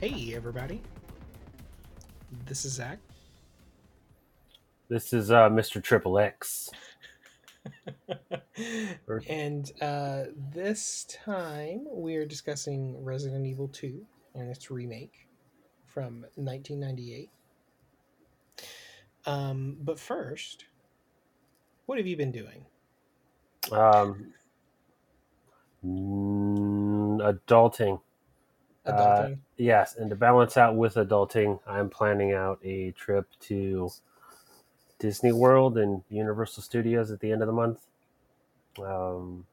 Hey, everybody. This is Zach. This is uh, Mr. Triple X. and uh, this time we are discussing Resident Evil 2 and its remake from 1998. Um, but first, what have you been doing? Um, adulting. Uh, Adulting? Yes, and to balance out with adulting, I'm planning out a trip to Disney World and Universal Studios at the end of the month. Um,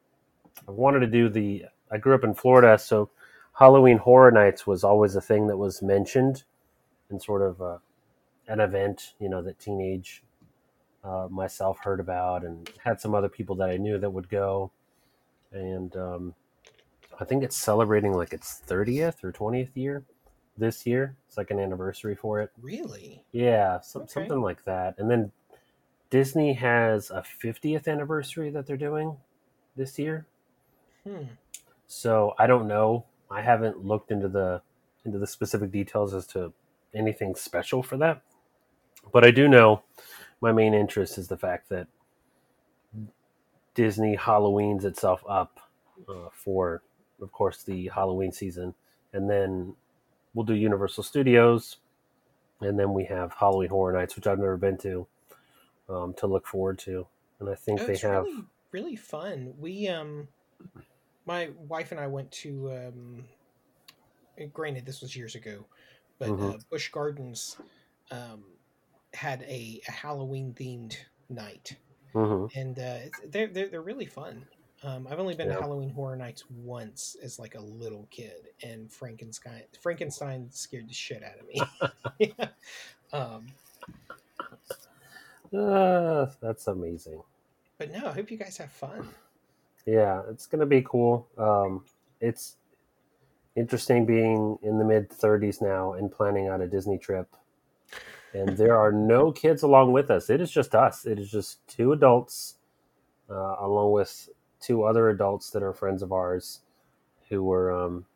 I wanted to do the. I grew up in Florida, so Halloween Horror Nights was always a thing that was mentioned and sort of uh an event, you know, that teenage uh, myself heard about, and had some other people that I knew that would go. And um, I think it's celebrating like its 30th or 20th year this year. It's like an anniversary for it. Really? Yeah, some, Okay. something like that. And then Disney has a 50th anniversary that they're doing this year. Hmm. So I don't know. I haven't looked into the into the specific details as to anything special for that. But I do know my main interest is the fact that Disney Halloweens itself up uh, for, of course, the Halloween season, and then we'll do Universal Studios, and then we have Halloween Horror Nights, which I've never been to, um, to look forward to. And I think Oh, they have. really, really fun. We, um, my wife and I went to, um, granted, this was years ago, but uh, Mhm. Busch Gardens um, had a, a Halloween themed night. Mhm. and uh, they're, they're they're really fun. Um, I've only been Yeah. to Halloween Horror Nights once as like a little kid, and Frankenstein Frankenstein scared the shit out of me. um, Uh, that's amazing. but no, I hope you guys have fun. Yeah, it's gonna be cool. Um, it's interesting being in the mid 30s now and planning out a Disney trip. And there are no kids along with us. It is just us. It is just two adults, uh, along with two other adults that are friends of ours, who were um,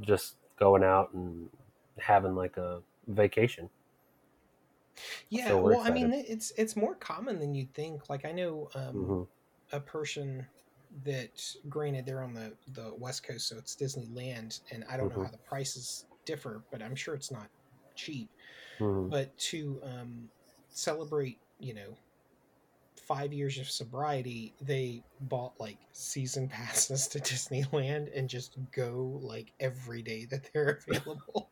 just going out and having like a vacation. Yeah, So well, I mean, it's it's more common than you'd think. Like I know um, hmm a person that, granted, they're on the the West Coast, so it's Disneyland, and I don't know Mhm. how the prices differ, but I'm sure it's not cheap. hmm but to um, celebrate, you know, five years of sobriety, they bought like season passes to Disneyland and just go like every day that they're available.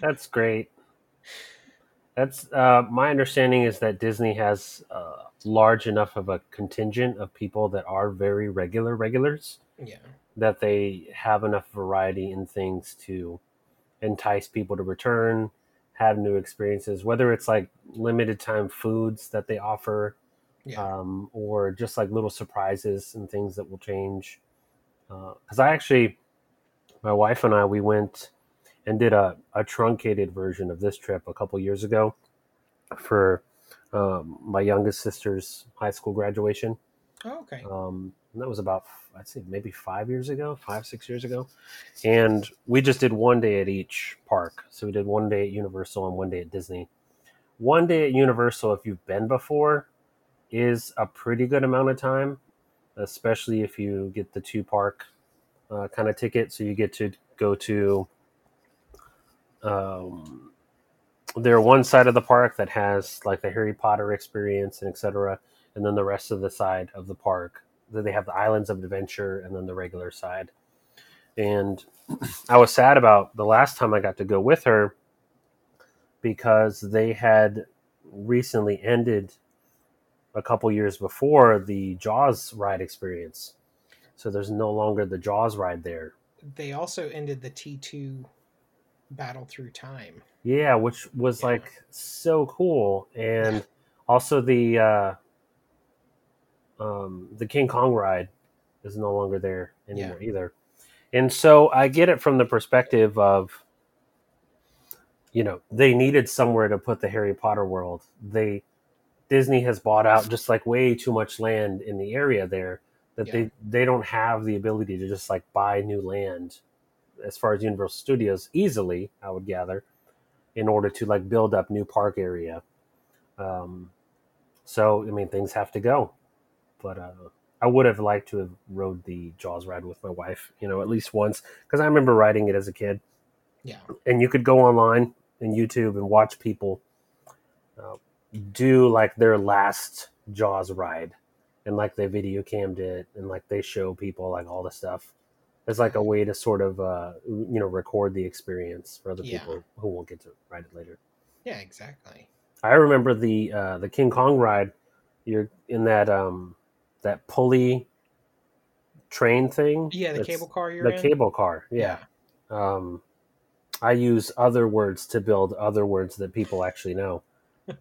That's great. That's uh, my understanding is that Disney has uh, large enough of a contingent of people that are very regular regulars yeah, that they have enough variety in things to entice people to return, have new experiences, whether it's like limited time foods that they offer, yeah, um, or just like little surprises and things that will change. Because I actually, my wife and I, we went and did a, a truncated version of this trip a couple years ago for um, my youngest sister's high school graduation. Oh, okay, Um, that was about, I'd say maybe five years ago, five, six years ago. And we just did one day at each park. So we did one day at Universal and one day at Disney. One day at Universal, if you've been before, is a pretty good amount of time, especially if you get the two park uh, kind of ticket. So you get to go to um, there one side of the park that has like the Harry Potter experience and etc. And then the rest of the side of the park, then they have the Islands of Adventure and then the regular side. And I was sad about the last time I got to go with her because they had recently ended a couple years before the Jaws ride experience. So there's no longer the Jaws ride there. they also ended the T two battle through time. Yeah, which was Yeah. like so cool, and also the uh, um, the King Kong ride is no longer there anymore either. And so I get it from the perspective of, you know, they needed somewhere to put the Harry Potter world. They Disney has bought out just like way too much land in the area there that Yeah. they they don't have the ability to just like buy new land as far as Universal Studios easily, I would gather, in order to like build up new park area. Um, so I mean, things have to go, but uh, I would have liked to have rode the Jaws ride with my wife, you know, at least once because I remember riding it as a kid. Yeah, and you could go online and YouTube and watch people uh, do like their last Jaws ride, and like they video cammed it, and like they show people like all the stuff. It's like a way to sort of uh, you know record the experience for other Yeah. people who won't get to ride it later. yeah, exactly. I remember the uh, the King Kong ride. You're in that um, that pulley train thing. Yeah, the It's- cable car the in. cable car. Yeah. Um, I use other words to build other words that people actually know,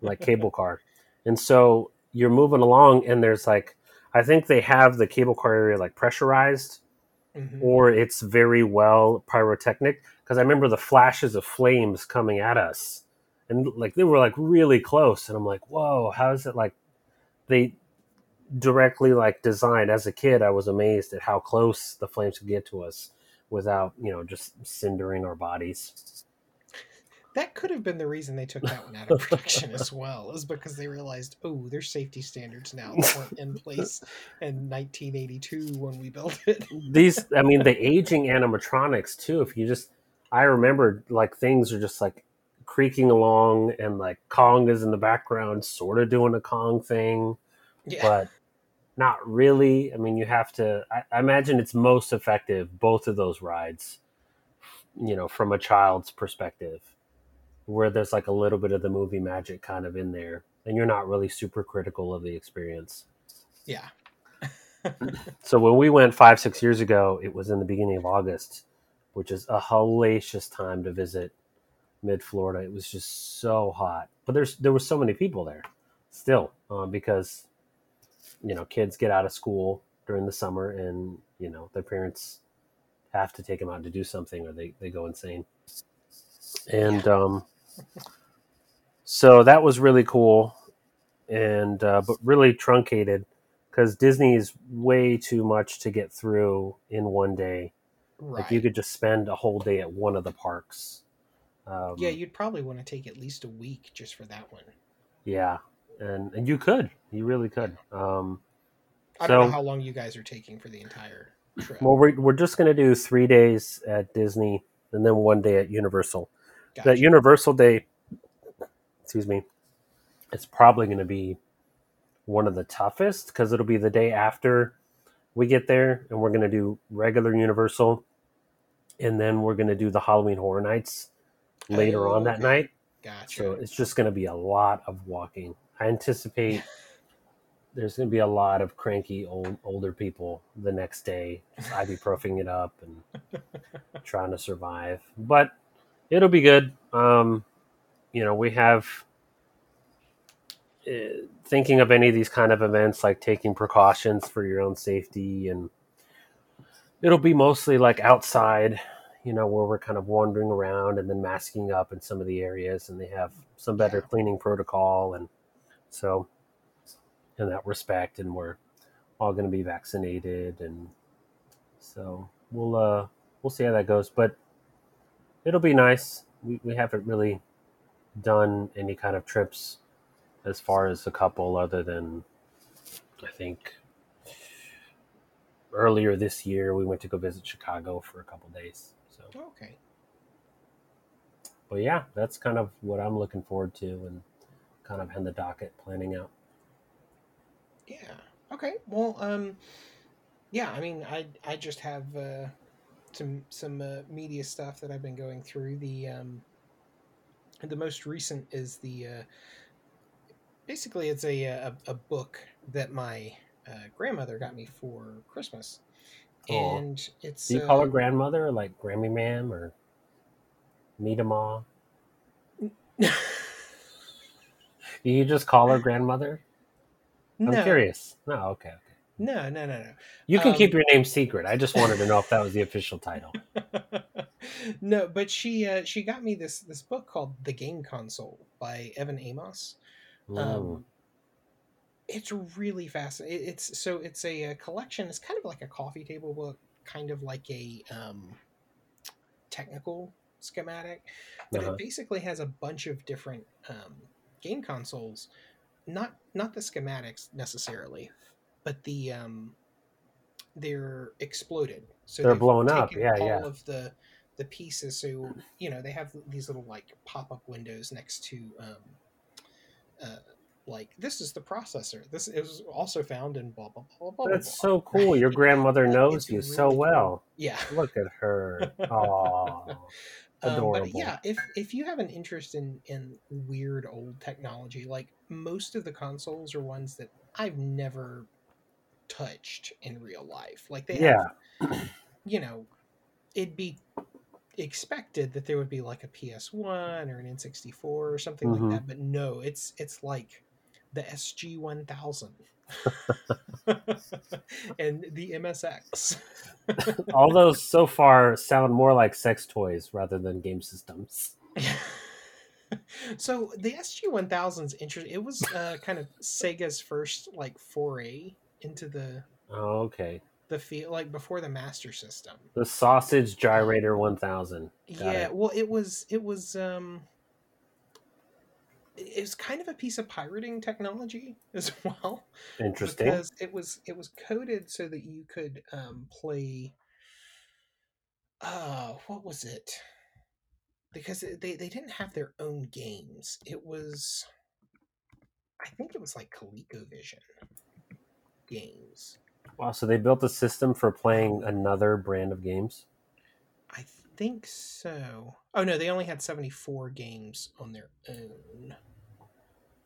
like cable car. And so you're moving along, and there's like, I think they have the cable car area like pressurized, Mhm. or it's very well pyrotechnic. Because I remember the flashes of flames coming at us, and like they were like really close, and I'm like, whoa, how is it like they directly like designed. As a kid i was amazed at how close the flames could get to us without you know just cindering our bodies. That could have been the reason they took that one out of production as well, is because they realized, oh, there's safety standards now that weren't in place in 1982 when we built it. these i mean the aging animatronics too if you just i remember like things are just like creaking along and like kong is in the background sort of doing a kong thing Yeah, but not really. I mean you have to I, I imagine it's most effective both of those rides you know from a child's perspective where there's like a little bit of the movie magic kind of in there and you're not really super critical of the experience. Yeah, so when we went five six years ago it was in the beginning of august which is a hellacious time to visit mid florida it was just so hot but there's there were so many people there still um, because you know kids get out of school during the summer and you know their parents have to take them out to do something or they, they go insane. And um so that was really cool and uh, but really truncated because disney is way too much to get through in one day. Right. like you could just spend a whole day at one of the parks. Um, yeah, you'd probably want to take at least a week just for that one. yeah and and you could you really could um I don't So- know how long you guys are taking for the entire trip. Well, we're, we're just going to do three days at Disney and then one day at Universal. Gotcha. That Universal day, excuse me, it's probably going to be one of the toughest because it'll be the day after we get there and we're going to do regular Universal and then we're going to do the Halloween Horror Nights later Oh, on that okay. night. gotcha. So it's just going to be a lot of walking. I anticipate there's going to be a lot of cranky old older people the next day, just ibuprofing it up and trying to survive. But it'll be good. Um, you know, we have uh, thinking of any of these kind of events, like taking precautions for your own safety, and it'll be mostly like outside you know, where we're kind of wandering around and then masking up in some of the areas, and they have some better cleaning protocol, and so in that respect, and we're all going to be vaccinated, and so we'll uh we'll see how that goes, but it'll be nice. We we haven't really done any kind of trips as far as a couple, other than I think earlier this year we went to go visit Chicago for a couple days. So Okay. but yeah, that's kind of what I'm looking forward to and kind of in the docket planning out. Yeah. Okay. Well, um, yeah. I mean, I I just have uh, some some uh, media stuff that I've been going through. The um, the most recent is the uh, basically it's a a, a book that my uh, grandmother got me for Christmas, Aw. and it's Do you call uh, her grandmother or like Grammy ma'am or You just call her grandmother? I'm no, curious. No, okay, okay. no, no, no, no. You can keep Um, your name secret. I just wanted to know if that was the official title. no, but she uh, she got me this this book called The Game Console by Evan Amos. Mm. Um, it's really fascinating. It's so it's a, uh collection. It's kind of like a coffee table book, kind of like a um, technical schematic, but Uh-huh. it basically has a bunch of different um, game consoles. Not not the schematics necessarily, but the um, they're exploded. So They're blown up, yeah, all yeah. of the the pieces. So you know they have these little like pop up windows next to um, uh, like this is the processor. This is also found in blah blah blah blah. blah, That's blah, so cool. Your grandmother knows it's you so really cool. well. Yeah. Look at her. Aww. Um, but yeah, if if you have an interest in in weird old technology, like most of the consoles are ones that I've never touched in real life. Like they Yeah. have, you know, it'd be expected that there would be like a PS1 or an N64 or something Mhm. like that, but no, it's it's like the SG 1000 and the MSX. All those so far sound more like sex toys rather than game systems. so the SG 1000's interesting. It was uh, kind of Sega's first like foray into the Oh, okay. the feel like before the Master System. The Sausage Gyrator 1000. Got yeah, it. well, it was it was um, it was kind of a piece of pirating technology as well. Interesting. because it was it was coded so that you could um, play. Uh, what was it? Because they they didn't have their own games. It was, I think it was like ColecoVision games. Wow, so they built a system for playing another brand of games? I think so. Oh no, they only had seventy four games on their own.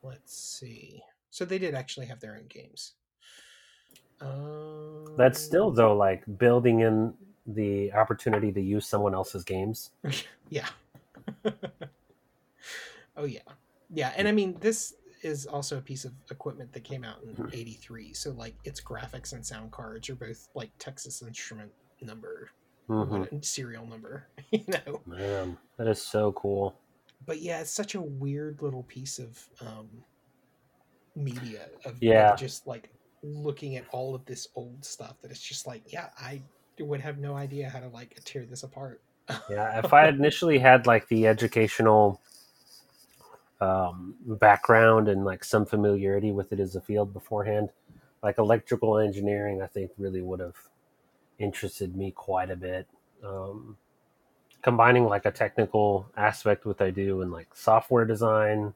Let's see. So they did actually have their own games. Um, That's still, though, like building in the opportunity to use someone else's games. Yeah. oh yeah. Yeah, and I mean this is also a piece of equipment that came out in 83. So like its graphics and sound cards are both like Texas Instrument number hmm serial number, you know. Man, that is so cool. But yeah, it's such a weird little piece of um media of, of Yeah. just like looking at all of this old stuff that it's just like, yeah, I would have no idea how to like tear this apart. Yeah, if I initially had like the educational um, background and like some familiarity with it as a field beforehand, like electrical engineering, I think really would have interested me quite a bit. Um, combining like a technical aspect with I do in like software design,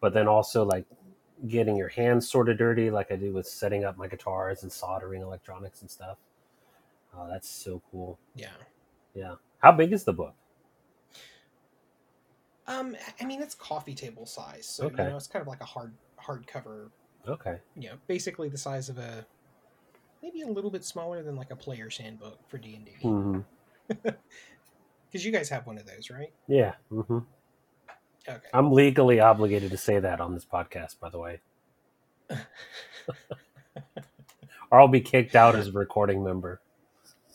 but then also like getting your hands sort of dirty, like I do with setting up my guitars and soldering electronics and stuff. Oh, that's so cool. Yeah. Yeah. How big is the book? Um, I mean, it's coffee table size, so Okay. you know it's kind of like a hard hardcover. Okay. You know, basically the size of a maybe a little bit smaller than like a player's handbook for D and D. Because you guys have one of those, right? Yeah. hmm Okay. I'm legally obligated to say that on this podcast, by the way. or I'll be kicked out as a recording member.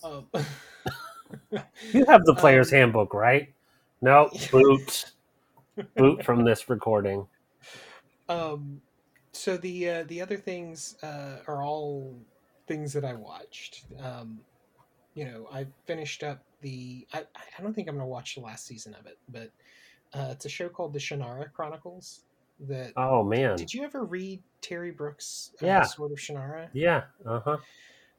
Um, You have the player's Um, handbook, right? No, boot. boot from this recording. um, so the uh, the other things uh, are all things that I watched. Um, you know, I finished up the. I, I don't think I'm gonna watch the last season of it, but uh, it's a show called the Shannara Chronicles. That Oh man. did you ever read Terry Brooks' uh, Yeah. Sword of Shannara? Yeah. Uh huh.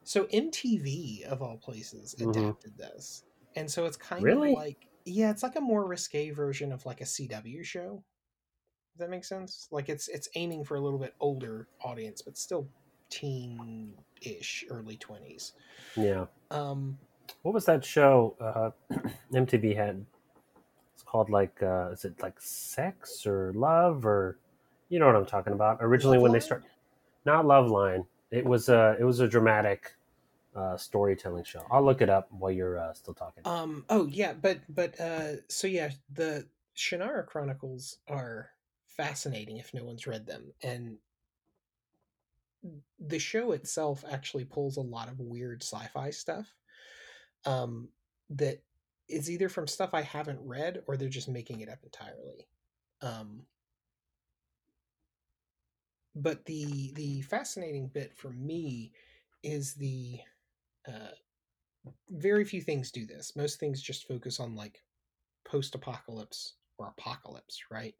So MTV of all places Mhm. adapted this, and so it's kind Really? of like yeah, it's like a more risque version of like a CW show. Does that make sense? Like it's it's aiming for a little bit older audience, but still teen-ish, early twenties. Yeah. Um, What was that show uh, MTV had? It's called like, uh, is it like Sex or Love or, you know what I'm talking about? Originally, when they Loveline? start, not Love Line. It was a it was a dramatic uh, storytelling show. I'll look it up while you're uh, still talking. Um. Oh yeah, but but uh. So yeah, the Shannara Chronicles are fascinating if no one's read them, and the show itself actually pulls a lot of weird sci-fi stuff. Um, that is either from stuff I haven't read or they're just making it up entirely. Um. But the the fascinating bit for me is the uh, very few things do this. Most things just focus on like post apocalypse or apocalypse, right?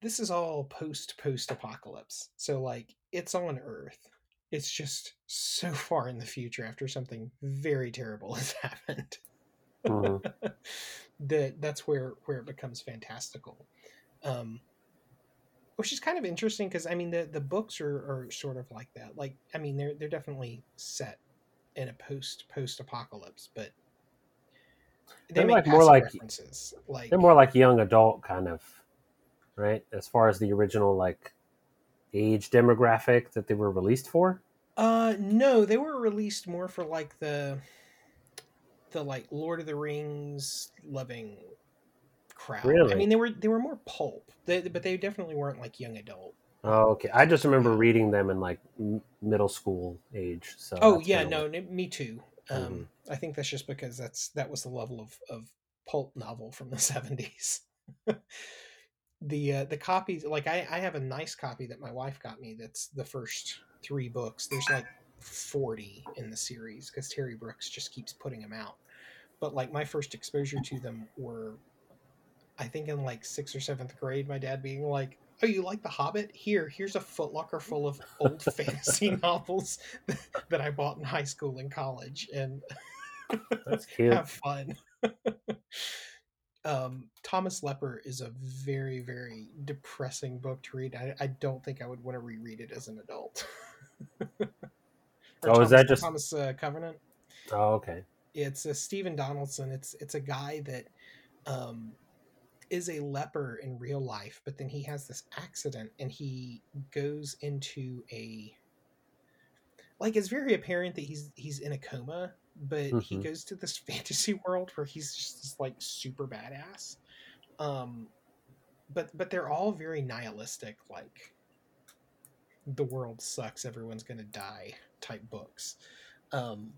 This is all post post apocalypse. So like it's on Earth. It's just so far in the future after something very terrible has happened. Mhm. that that's where where it becomes fantastical. Um which is kind of interesting because I mean the the books are, are sort of like that. Like I mean they're they're definitely set in a post post apocalypse, but they They're make like more like- references. Like They're more like young adult kind of, right? As far as the original like age demographic that they were released for. uh no, they were released more for like the the like Lord of the Rings loving crowd. Really? I mean they were they were more pulp, they, but they definitely weren't like young adult. Oh, okay. I just remember reading them in like m- middle school age. So Oh yeah, no, me too. Um, Mhm. I think that's just because that's that was the level of of pulp novel from the seventies. the uh, the copies, like I I have a nice copy that my wife got me. That's the first three books. There's like forty in the series because Terry Brooks just keeps putting them out. But like my first exposure to them were, I think in like sixth or seventh grade. My dad being like. Oh, you like The Hobbit? Here, here's a footlocker full of old fantasy novels that I bought in high school and college and That's cute. have fun. Um, Thomas Leper is a very, very depressing book to read. I, I don't think I would want to reread it as an adult. Oh, is that just- Thomas uh, Covenant? Oh, okay. It's a Stephen Donaldson. It's it's a guy that um, is a leper in real life, but then he has this accident and he goes into a like it's very apparent that he's he's in a coma, but he Mhm. goes to this fantasy world where he's just this like super badass. Um, but but they're all very nihilistic, like the world sucks, everyone's gonna die type books. Um,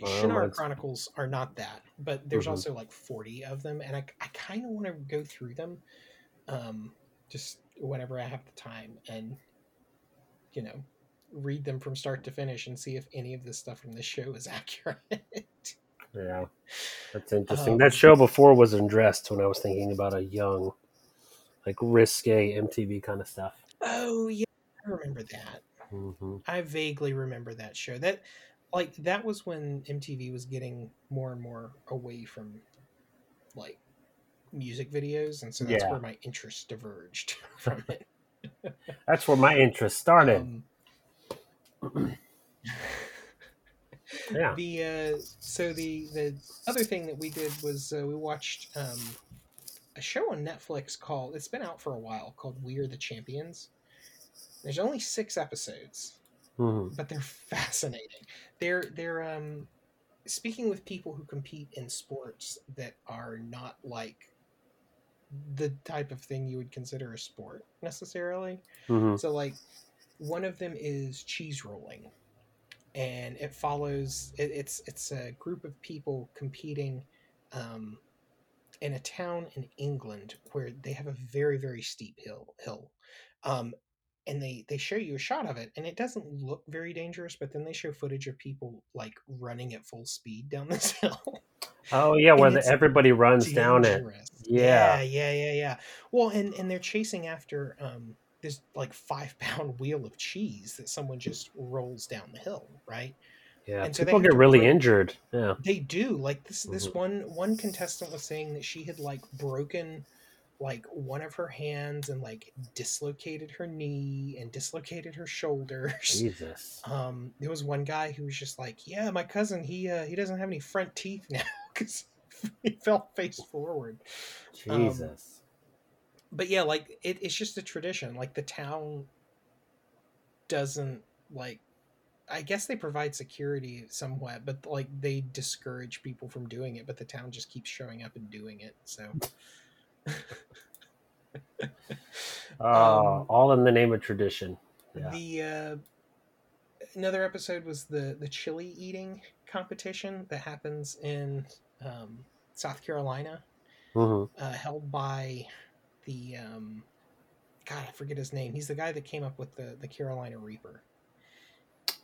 Well, Shannara Chronicles are not that, but there's Mhm. also like 40 of them, and I, I kind of want to go through them um, just whenever I have the time and, you know, read them from start to finish and see if any of this stuff from this show is accurate. Yeah. That's interesting. Um, that show before was undressed when I was thinking about a young, like risque MTV kind of stuff. oh, yeah, I remember that. hmm I vaguely remember that show. That like that was when MTV was getting more and more away from like music videos, and so that's Yeah. where my interest diverged from it. That's where my interest started. Um, yeah. the uh, so the the other thing that we did was uh, we watched um, a show on Netflix called it's been out for a while called We Are the Champions. There's only six episodes. hmm but they're fascinating. They're they're um speaking with people who compete in sports that are not like the type of thing you would consider a sport necessarily. hmm So like one of them is cheese rolling. And it follows it, it's it's a group of people competing um in a town in England where they have a very very steep hill hill. Um and they they show you a shot of it and it doesn't look very dangerous but then they show footage of people like running at full speed down this hill Oh yeah, where the, everybody runs down it. dangerous. Yeah. yeah yeah yeah well and and they're chasing after um this like five pound wheel of cheese that someone just rolls down the hill right Yeah, And so people get really break- injured. Yeah. they do like this this Mhm. one one contestant was saying that she had like broken like one of her hands and like dislocated her knee and dislocated her shoulders Jesus. um there was one guy who was just like yeah my cousin he uh he doesn't have any front teeth now because he fell face forward um, Jesus. But yeah like it, it's just a tradition like the town doesn't like i guess they provide security somewhat but like they discourage people from doing it but the town just keeps showing up and doing it so Oh, um, all in the name of tradition. Yeah. the uh another episode was the the chili eating competition that happens in um south carolina hmm uh, held by the um, God, I forget his name. He's the guy that came up with the the Carolina Reaper.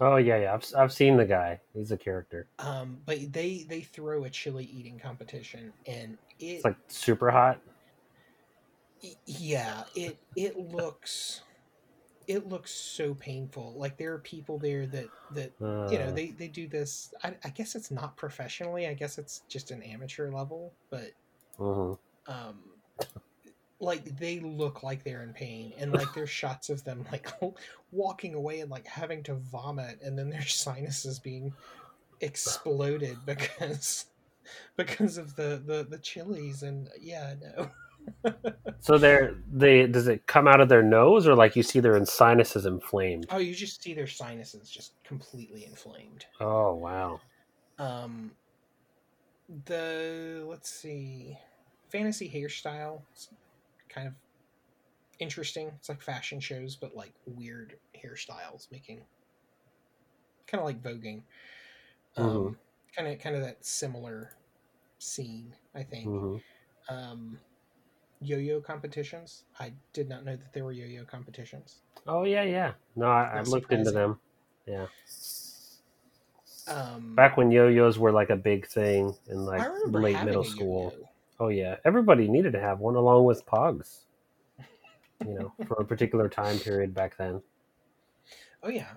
Oh yeah, yeah. I've I've seen the guy. He's a character. Um, but they they throw a chili eating competition, and it It's like super hot. yeah it it looks it looks so painful. Like there are people there that that Uh, you know they they do this. I, I guess it's not professionally. I guess it's just an amateur level, but mhm. um like they look like they're in pain and like there's shots of them like walking away and like having to vomit and then their sinuses being exploded because because of the the the chilies and yeah no So they're they does it come out of their nose or like you see their sinuses inflamed? oh you just see their sinuses just completely inflamed Oh wow. um the let's see fantasy hairstyle kind of interesting it's like fashion shows but like weird hairstyles making kind of like voguing um kind of kind of that similar scene i think Mhm. um yo-yo competitions i did not know that there were yo-yo competitions Oh yeah, yeah. No, I, I Not looked into surprising. them. Yeah, um back when yo-yos were like a big thing in I like remember late having middle a school. yo-yo. Oh yeah, everybody needed to have one along with Pogs. You know, for a particular time period back then. Oh yeah,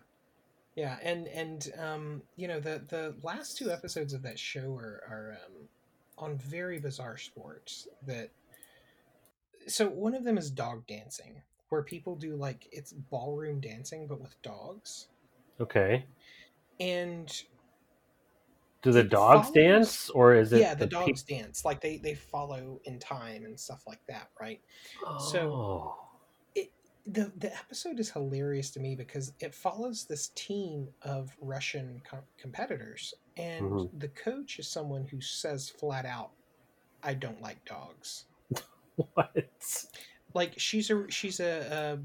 yeah, and and um, you know the the last two episodes of that show are are um, on very bizarre sports. That so one of them is dog dancing, where people do like it's ballroom dancing but with dogs, Okay. and Do the dogs follows- dance or is it yeah, the, peop- dogs dance like they they follow in time and stuff like that, right? so- Oh. the the episode is hilarious to me because it follows this team of Russian co- competitors, and Mhm. the coach is someone who says flat out, "I don't like dogs." what? Like she's a she's a,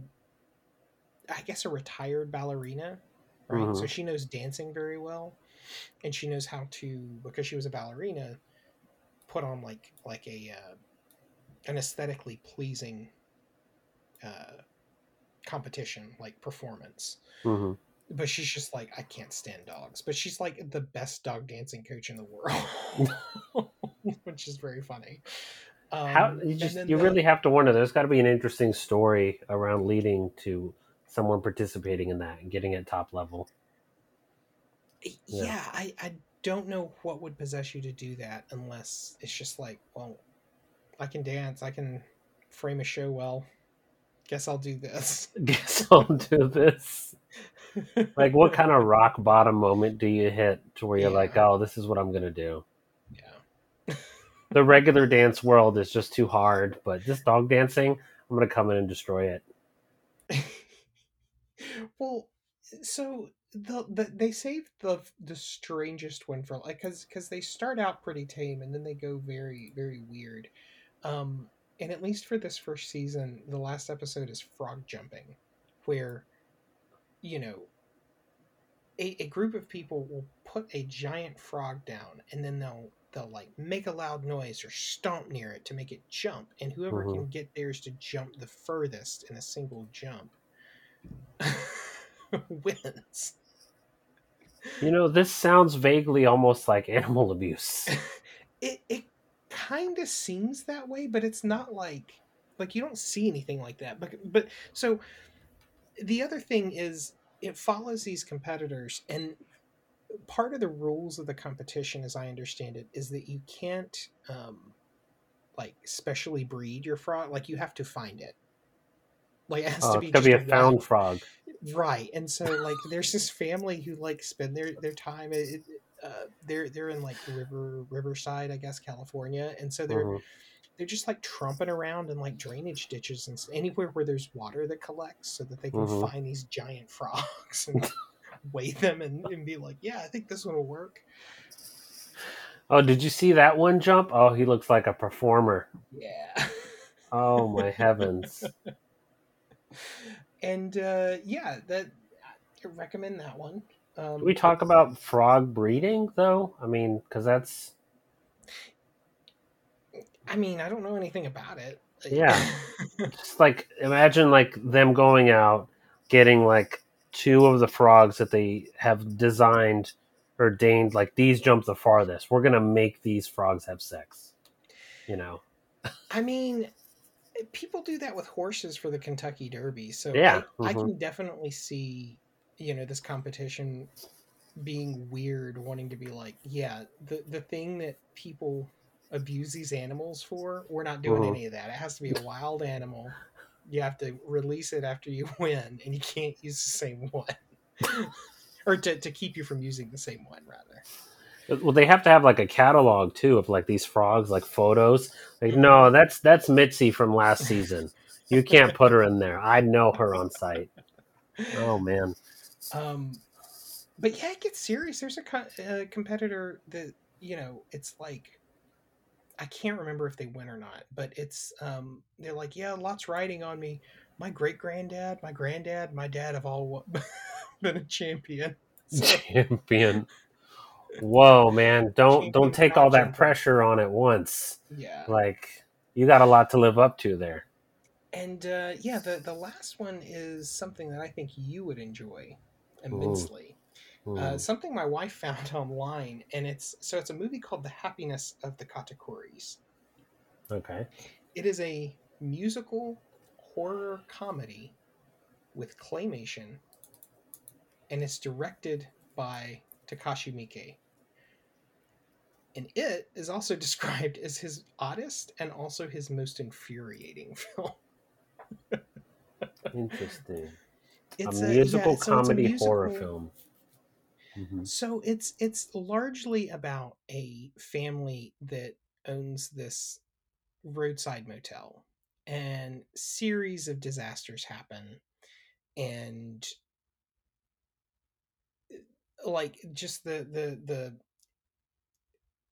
a I guess a retired ballerina, right? So Mhm. she knows dancing very well, and she knows how to because she was a ballerina, put on like like a uh, an aesthetically pleasing uh, competition like performance. hmm but she's just like I can't stand dogs. But she's like the best dog dancing coach in the world, which is very funny. Um, How you just you the- really have to wonder. There's got to be an interesting story around leading to someone participating in that and getting at top level. Yeah, yeah. I I don't know what would possess you to do that unless it's just like well, I can dance, I can frame a show well. Guess I'll do this. Guess I'll do this. Like, what kind of rock bottom moment do you hit to where you're like, oh, this is what I'm gonna do? Yeah. The regular dance world is just too hard, but this dog dancing, I'm gonna come in and destroy it. well, so the, the they saved the the strangest one for like because because they start out pretty tame and then they go very very weird. Um, and at least for this first season, the last episode is frog jumping, where you know a, a group of people will put a giant frog down and then they'll they'll like make a loud noise or stomp near it to make it jump and whoever Mhm. can get theirs to jump the furthest in a single jump wins You know, this sounds vaguely almost like animal abuse. it it kind of seems that way but it's not like like you don't see anything like that but but so the other thing is it follows these competitors and part of the rules of the competition as i understand it is that you can't um like specially breed your frog like you have to find it like it has Oh, to it's be be a found frog. Right and so like there's this family who like spend their their time it, it, uh, they're they're in like river riverside i guess california and so they're Mhm. they're just like trumping around in like drainage ditches and anywhere where there's water that collects so that they can Mhm. find these giant frogs and weigh them and, and be like yeah i think this one will work Oh, did you see that one jump? Oh, he looks like a performer. yeah Oh my heavens! And uh yeah that i recommend that one um we talk about frog breeding though? I mean, because that's i mean i don't know anything about it Yeah. just like imagine like them going out getting like two of the frogs that they have designed or deigned like these jump the farthest. We're gonna make these frogs have sex. You know. I mean, people do that with horses for the Kentucky Derby, so Yeah, I, I mhm. can definitely see, you know, this competition being weird, wanting to be like, yeah, the the thing that people abuse these animals for, we're not doing Mhm. any of that. It has to be a wild animal. You have to release it after you win, and you can't use the same one, or to, to keep you from using the same one, rather. Well, they have to have like a catalog too of like these frogs, like photos. Like, no, that's that's Mitzi from last season. You can't put her in there. I know her on sight. Oh man. Um, but yeah, it gets serious. There's a co- uh, competitor that you know, it's like I can't remember if they win or not, but it's um, they're like, yeah, lots riding on me. My great granddad, my granddad, my dad have all been a champion. So, Champion. Whoa, man! Don't don't take all that pressure on at once. yeah, Like you got a lot to live up to there. and uh, yeah, the the last one is something that I think you would enjoy immensely. Uh, Mm. something my wife found online, and it's so it's a movie called The Happiness of the Katakuris. Okay. It is a musical horror comedy with claymation, and it's directed by Takashi Miike. And it is also described as his oddest and also his most infuriating film. Interesting. It's a musical yeah, so it's a comedy horror musical- film. Mhm. So it's it's largely about a family that owns this roadside motel and series of disasters happen and like just the the the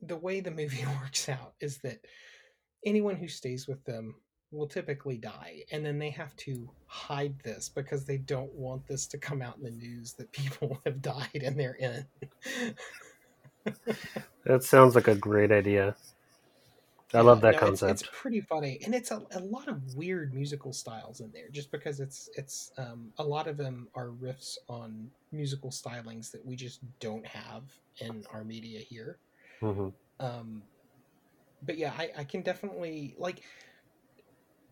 the way the movie works out is that anyone who stays with them will typically die and then they have to hide this because they don't want this to come out in the news that people have died and they're in That sounds like a great idea. I love that no, concept. It's, pretty funny, and it's a, a lot of weird musical styles in there. Just because it's it's um, a lot of them are riffs on musical stylings that we just don't have in our media here. hmm Um, but yeah, I, I can definitely like.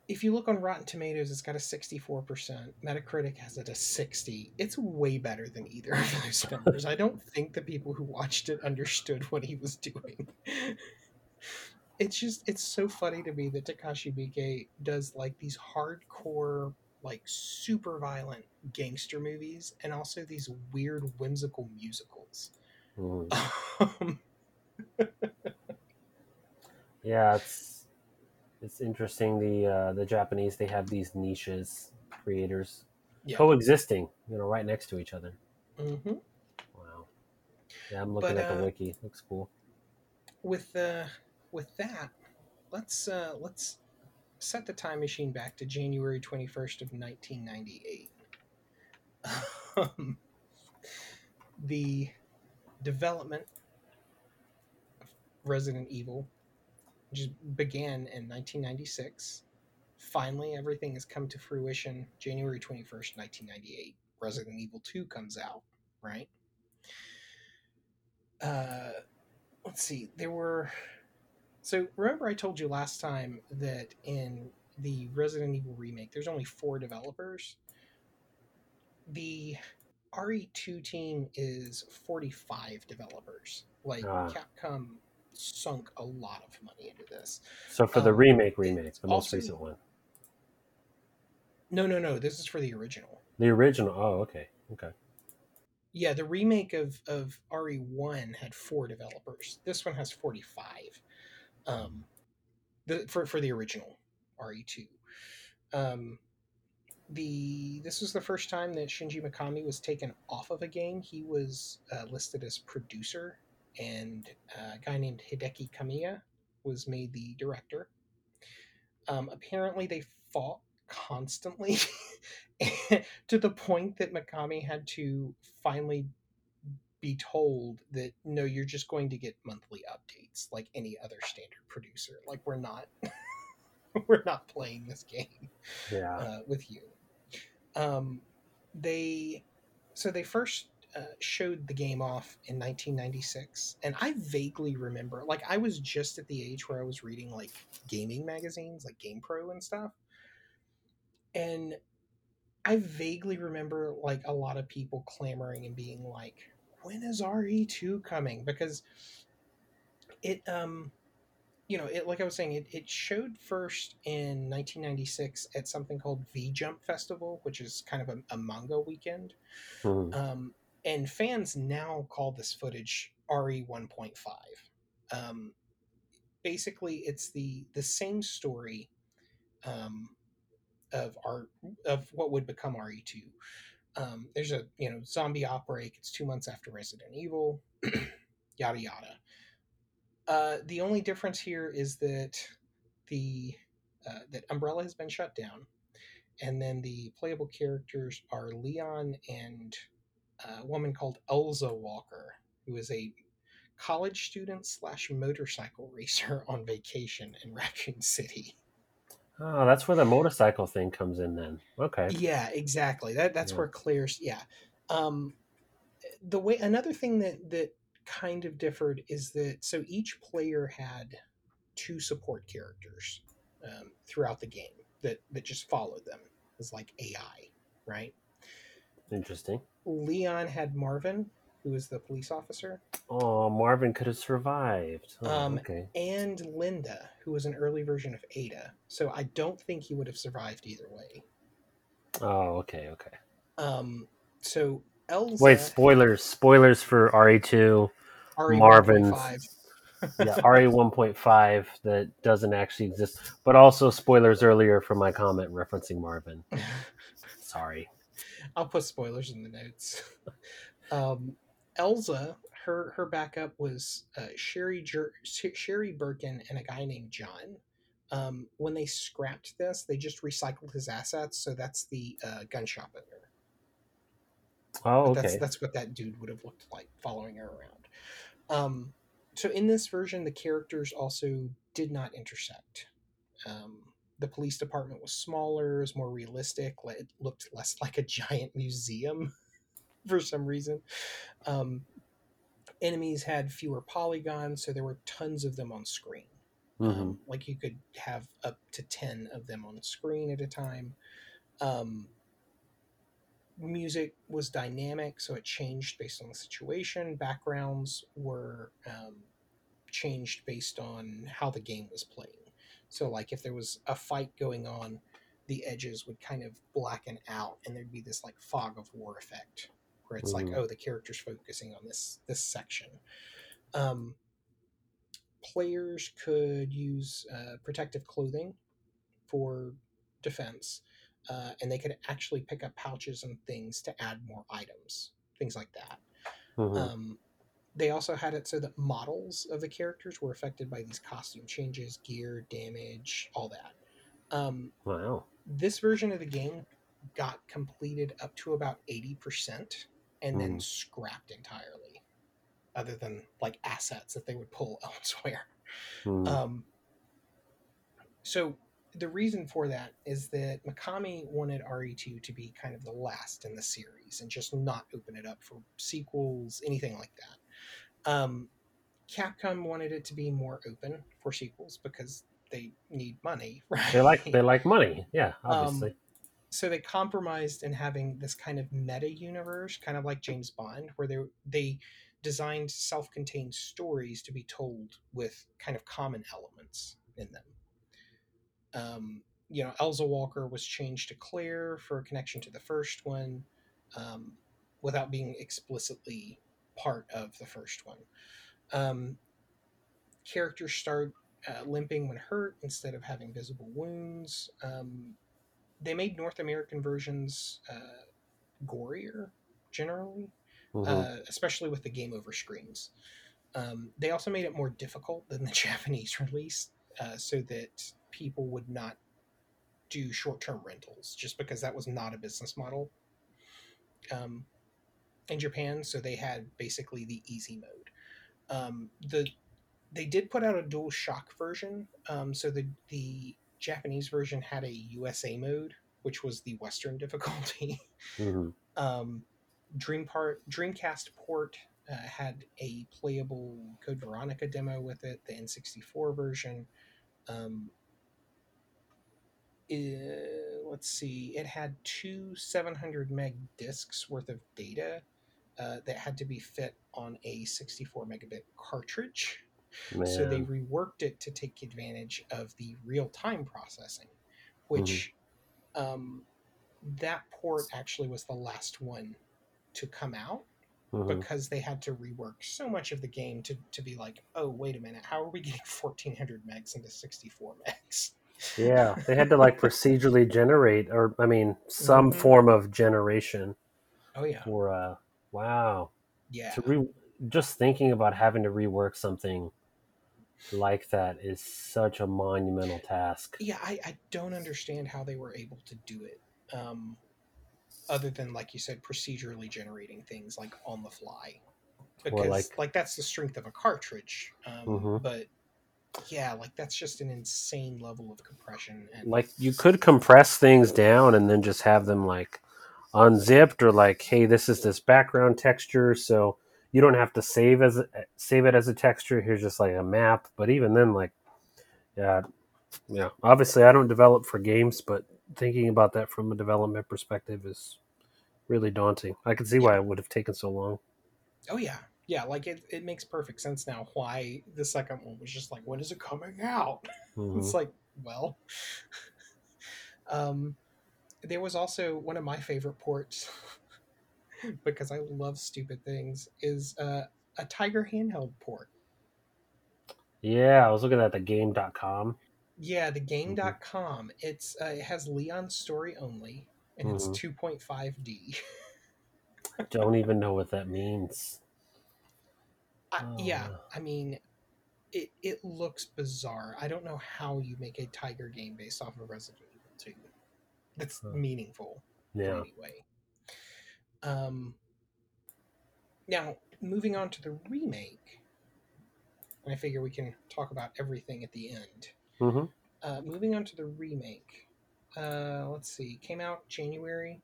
If you look on Rotten Tomatoes, it's got a sixty-four percent. Metacritic has it a sixty. It's way better than either of those numbers. I don't think the people who watched it understood what he was doing. it's just it's so funny to me that Takashi Miike does like these hardcore, like super violent gangster movies, and also these weird whimsical musicals. hmm Um, Yeah, it's it's interesting. The uh, the Japanese they have these niches creators yeah. coexisting, you know, right next to each other. hmm Wow. Yeah, I'm looking But, at the uh, wiki. Looks cool. With uh, with that, let's uh, let's set the time machine back to January twenty first of nineteen ninety eight. Um, the development of Resident Evil just began in 1996. Finally, everything has come to fruition. January 21st, 1998. Resident Evil 2 comes out, right? Uh, let's see. There were. So, remember, I told you last time that in the Resident Evil remake, there's only four developers. The RE2 team is 45 developers. Like, Ah. Capcom sunk a lot of money into this. So for the um, remake, remake, the most also- recent one, No, no, no. This is for the original. the original. Oh, okay, okay. Yeah, the remake of of RE1 had four developers. This one has 45. Um the for for the original RE2. Um the this was the first time that Shinji Mikami was taken off of a game. He was uh, listed as producer and uh, a guy named Hideki Kamiya was made the director. Um, apparently they fought constantly to the point that Mikami had to finally be told that no, you're just going to get monthly updates like any other standard producer. Like we're not we're not playing this game Yeah. uh, with you. Um, they so they first uh, showed the game off in 1996 and i vaguely remember like i was just at the age where i was reading like gaming magazines like GamePro and stuff and i vaguely remember like a lot of people clamoring and being like when is re2 coming because it um you know it like i was saying it, it showed first in 1996 at something called v jump festival which is kind of a, a manga weekend Mhm. um, and fans now call this footage RE 1.5. Um, basically, it's the the same story um, of our of what would become RE2. Um, there's a you know zombie outbreak. It's two months after Resident Evil. yada yada. Uh, the only difference here is that the uh, that Umbrella has been shut down, and then the playable characters are Leon and a woman called Elza Walker, who is a college student slash motorcycle racer on vacation in Raccoon City. Oh, that's where the motorcycle thing comes in then. Okay. Yeah, exactly. That that's Yeah. where Claire's yeah. Um the way another thing that that kind of differed is that so each player had two support characters um, throughout the game that that just followed them as like AI, right? Interesting. Leon had Marvin, who was the police officer, Oh, Marvin could have survived. Oh, Um, okay. and Linda, who was an early version of Ada. So I don't think he would have survived either way. Oh, okay, okay. Um, so Elza, Wait, spoilers. Spoilers for RE2. RE 1.5. Yeah, RE 1.5 that doesn't actually exist. But also spoilers earlier from my comment referencing Marvin. Sorry. I'll put spoilers in the notes. um, Elza, her her backup was uh, Sherry Jer- Sherry Birkin and a guy named John. Um, when they scrapped this, they just recycled his assets, so that's the uh, gun shop owner. Oh, That's okay. that's what that dude would have looked like following her around. Um, so in this version, the characters also did not intersect. Um, the police department was smaller, it was more realistic. It looked less like a giant museum for some reason. Um, enemies had fewer polygons, so there were tons of them on screen. Um, like you could have up to 10 of them on screen at a time. Um, music was dynamic, so it changed based on the situation. Backgrounds were um, changed based on how the game was playing. So, like if there was a fight going on, the edges would kind of blacken out, and there'd be this like fog of war effect, where it's like, Mhm. oh, the character's focusing on this this section. Um, players could use uh, protective clothing for defense, uh, and they could actually pick up pouches and things to add more items, things like that. Mhm. Um, they also had it so that models of the characters were affected by these costume changes, gear, damage, all that. Um, wow. this version of the game got completed up to about 80% and then Mm. scrapped entirely, other than like assets that they would pull elsewhere. Mhm. Um, so the reason for that is that Mikami wanted RE2 to be kind of the last in the series and just not open it up for sequels, anything like that. Um, Capcom wanted it to be more open for sequels because they need money, right? they like they like money. Yeah, Um, obviously. So they compromised in having this kind of meta universe, kind of like James Bond, where they they designed self-contained stories to be told with kind of common elements in them. Um, you know, Elza Walker was changed to Claire for a connection to the first one, um, without being explicitly part of the first one. Um, characters start uh, limping when hurt instead of having visible wounds. Um, they made North American versions uh, gorier generally, Mhm. uh, especially with the game over screens. Um, they also made it more difficult than the Japanese release, uh, so that people would not do short-term rentals, just because that was not a business model um, in Japan. So they had basically the easy mode. Um, the they did put out a dual shock version, um, so the the Japanese version had a USA mode, which was the Western difficulty. Mhm. um, Dream part Dreamcast port uh, had a playable Code Veronica demo with it. The N64 version. Um, uh, let's see. It had two 700 meg discs worth of data uh, that had to be fit on a 64 megabit cartridge. Man. So they reworked it to take advantage of the real time processing, which um, that port actually was the last one to come out Mhm. because they had to rework so much of the game to, to be like, oh, wait a minute, how are we getting 1400 megs into 64 megs? Yeah, they had to like procedurally generate, or I mean, some Mhm. form of generation Oh, yeah. for. Uh, wow, Yeah. to re- just thinking about having to rework something like that is such a monumental task. Yeah, I, I don't understand how they were able to do it. Um, other than, like you said, procedurally generating things like on the fly. Because, like- like, that's the strength of a cartridge. Um, Mhm. But yeah, like that's just an insane level of compression. And Like you could compress things down and then just have them like unzipped, or like, hey, this is this background texture, so you don't have to save as a, save it as a texture. Here's just like a map. But even then, like, yeah, yeah. Obviously, I don't develop for games, but thinking about that from a development perspective is really daunting. I can see why it would have taken so long. Oh yeah, yeah. Like it, it makes perfect sense now why the second one was just like, when is it coming out? Mhm. It's like, well, um, there was also one of my favorite ports because I love stupid things is uh, a Tiger handheld port. Yeah, I was looking at the game.com. Yeah, the game.com. It's uh, it has Leon's story only, and it's Mhm. 2.5D. Don't even know what that means. I, yeah, Oh. I mean, it it looks bizarre. I don't know how you make a Tiger game based off of Resident Evil 2. That's Huh. meaningful Yeah. anyway. Um, now moving on to the remake, I figure we can talk about everything at the end. hmm Uh, moving on to the remake, uh, let's see, came out January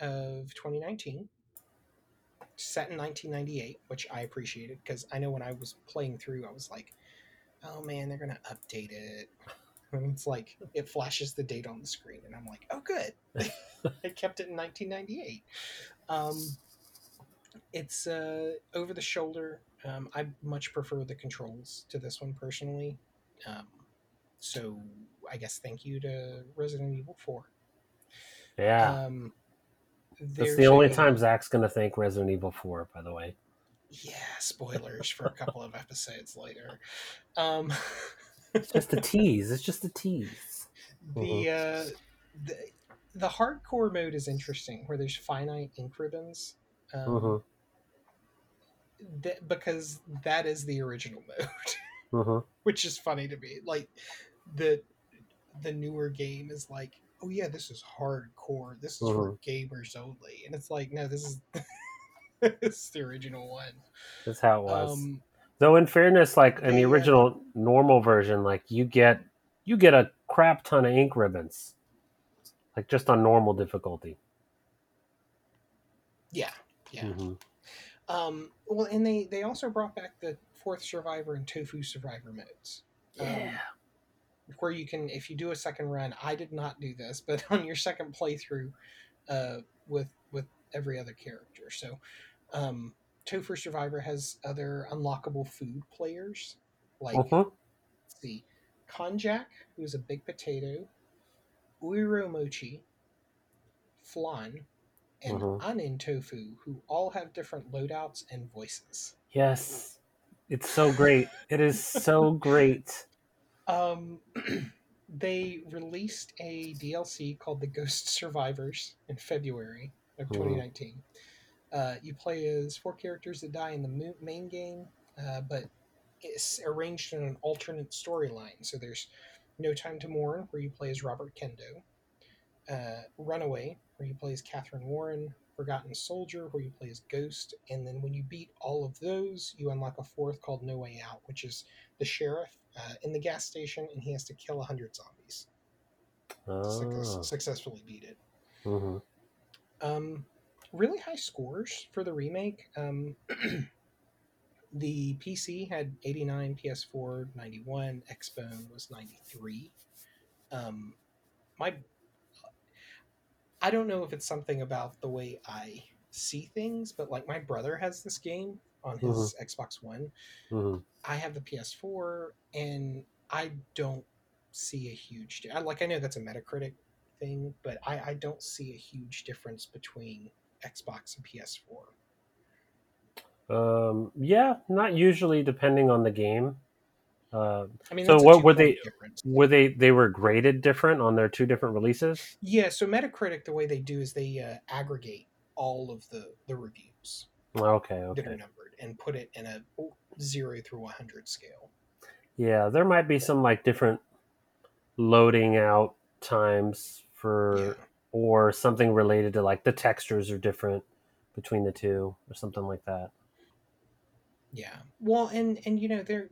of 2019. Set in 1998, which I appreciated because I know when I was playing through, I was like, "Oh man, they're gonna update it." And it's like it flashes the date on the screen, and I'm like, "Oh, good." i kept it in 1998. Um, it's uh, over the shoulder. Um, I much prefer the controls to this one personally. Um, so I guess thank you to Resident Evil 4. Yeah. Um, That's the only a- time Zach's going to thank Resident Evil 4, by the way. Yeah, spoilers for a couple of episodes later. It's just a tease. It's just a tease. the, uh, the the hardcore mode is interesting, where there's finite ink ribbons. Um, Mhm. that, because that is the original mode, hmm which is funny to me. Like the the newer game is like, oh yeah, this is hardcore. This is for gamers only, and it's like, no, this is this is the original one. That's how it was. Um, Though, in fairness, like in the original normal version, like you get you get a crap ton of ink ribbons, like just on normal difficulty. yeah, yeah. Mhm. Um, well, and they they also brought back the fourth survivor and tofu survivor modes. Um, where you can, if you do a second run, I did not do this, but on your second playthrough, uh, with with every other character. So, um, Tofu Survivor has other unlockable food players, like Mhm. let's see, Konjac, who's a big potato, Uiro Mochi, Flan, and Mhm. Annin Tofu, who all have different loadouts and voices. Yes, it's so great. It is so great. Um, they released a DLC called The Ghost Survivors in February of Mhm. 2019. Uh, you play as four characters that die in the mo- main game, uh, but it's arranged in an alternate storyline. So there's No Time to Mourn, where you play as Robert Kendo, uh, Runaway, where you play as Katherine Warren, Forgotten Soldier, where you play as Ghost, and then when you beat all of those, you unlock a fourth called No Way Out, which is the sheriff uh, in the gas station, and he has to kill 100 zombies Oh. success- successfully beat it. Mhm. Um, really high scores for the remake. Um, the PC had 89, PS4 91, Xbone was 93. Um, my, I don't know if it's something about the way I see things, but like my brother has this game on his Mhm. Xbox One. hmm I have the PS4, and I don't see a huge. Like I know that's a Metacritic thing, but I, I don't see a huge difference between Xbox and PS4. Um, yeah, not usually, depending on the game. Uh, I mean, So what were they- Difference. were they they were graded different on their two different releases? Yeah, so Metacritic, the way they do is they uh, aggregate all of the the reviews Okay, that are numbered and put it in a zero through a 100 scale. Yeah, there might be some like different loading out times for Yeah. Or something related to like the textures are different between the two or something like that. Yeah. Well, and and you know, they're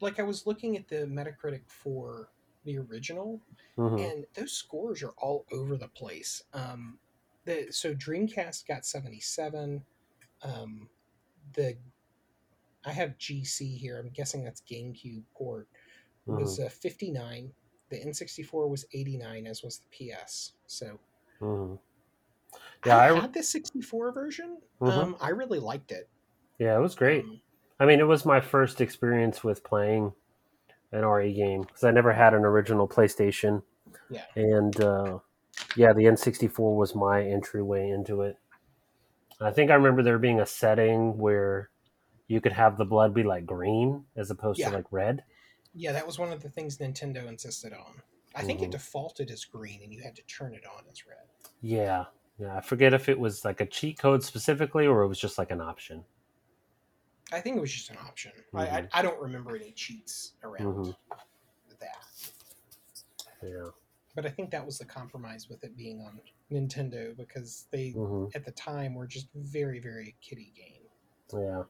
like I was looking at the Metacritic for the original, hmm and those scores are all over the place. Um, the so Dreamcast got seventy seven. Um, the I have GC here. I'm guessing that's GameCube port was uh, fifty nine. The N sixty four was eighty nine, as was the PS. So hmm Yeah, I, I- had the sixty four version. Mhm. Um, I really liked it. Yeah, it was great. Um, I mean, it was my first experience with playing an RE game because I never had an original PlayStation. Yeah. And uh, yeah, the N64 was my entryway into it. I think I remember there being a setting where you could have the blood be like green as opposed Yeah. to like red. Yeah, that was one of the things Nintendo insisted on. I think it Mhm. defaulted as green, and you had to turn it on as red. Yeah. Yeah. I forget if it was like a cheat code specifically or it was just like an option. I think it was just an option. I, I. I don't remember any cheats around Mhm. that, Yeah. but I think that was the compromise with it being on Nintendo because they hmm at the time were just very very kiddie game. Yeah.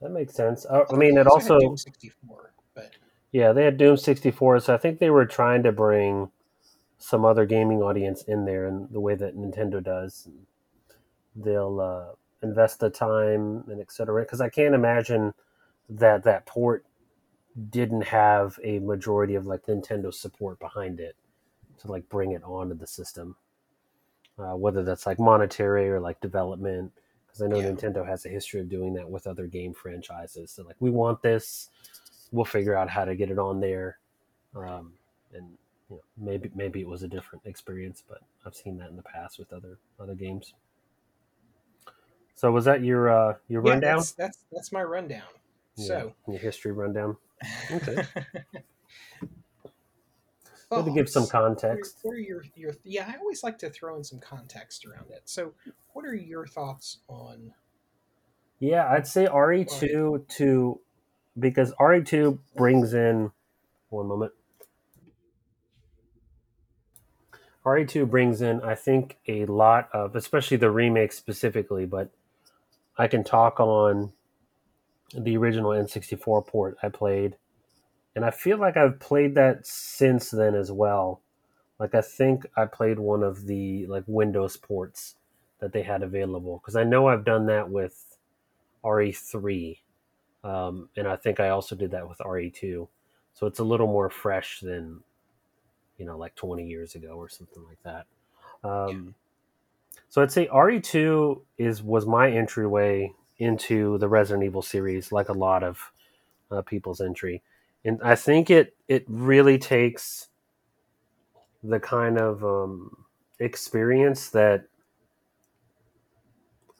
That makes sense. Uh, I mean, it also. 64, but Yeah, they had Doom 64, so I think they were trying to bring some other gaming audience in there in the way that Nintendo does. They'll uh, invest the time and et cetera. Because I can't imagine that that port didn't have a majority of like Nintendo support behind it to like bring it onto the system. Uh, whether that's like monetary or like development, because I know Yeah. Nintendo has a history of doing that with other game franchises. So like, we want this, we'll figure out how to get it on there, um, and you know, maybe maybe it was a different experience, but I've seen that in the past with other other games. So was that your uh, your yeah, rundown? that's that's that's my rundown. So your history rundown. Okay. Good to give some context. What are your, your yeah? I always like to throw in some context around it. So, what are your thoughts on? Yeah, I'd say RE2 to because RE2 brings in one moment. RE2 brings in, I think, a lot of, especially the remake specifically, but I can talk on the original N64 port I played. And I feel like I've played that since then as well. Like I think I played one of the like Windows ports that they had available because I know I've done that with RE3, um, and I think I also did that with RE2. So it's a little more fresh than, you know, like 20 years ago or something like that. Um, So I'd say RE2 is was my entryway into the Resident Evil series, like a lot of uh, people's entry, and I think it it really takes the kind of um, experience that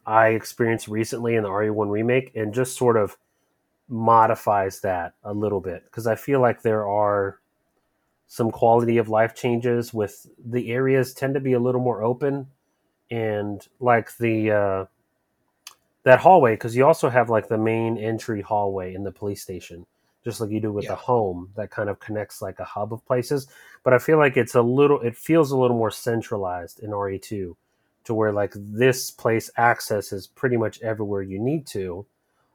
I experienced recently in the RE1 remake and just sort of modifies that a little bit because I feel like there are some quality of life changes with the areas tend to be a little more open and like the uh, that hallway because you also have like the main entry hallway in the police station just like you do with Yeah. the home that kind of connects like a hub of places but i feel like it's a little it feels a little more centralized in re2 to where like this place accesses pretty much everywhere you need to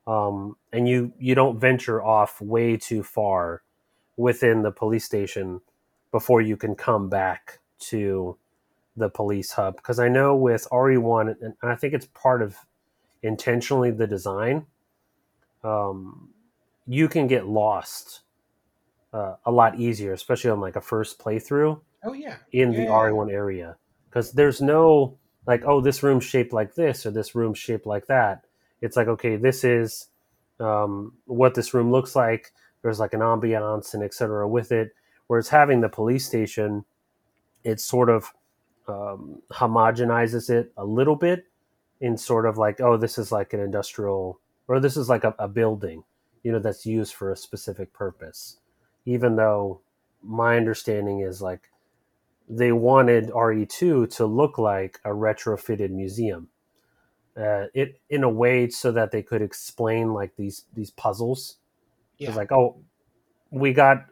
um, and you you don't venture off way too far within the police station before you can come back to the police hub because I know with RE1, and I think it's part of intentionally the design, um, you can get lost uh, a lot easier, especially on like a first playthrough Oh yeah. in Yeah, the yeah, RE1 area because there's no like, oh, this room's shaped like this or this room's shaped like that. It's like, okay, this is um, what this room looks like. There's like an ambiance and etc. with it. Whereas having the police station, it sort of um, homogenizes it a little bit in sort of like, oh, this is like an industrial or this is like a, a building, you know, that's used for a specific purpose. Even though my understanding is like they wanted RE2 to look like a retrofitted museum. Uh, it in a way so that they could explain like these these puzzles. Yeah. It's like, oh, we got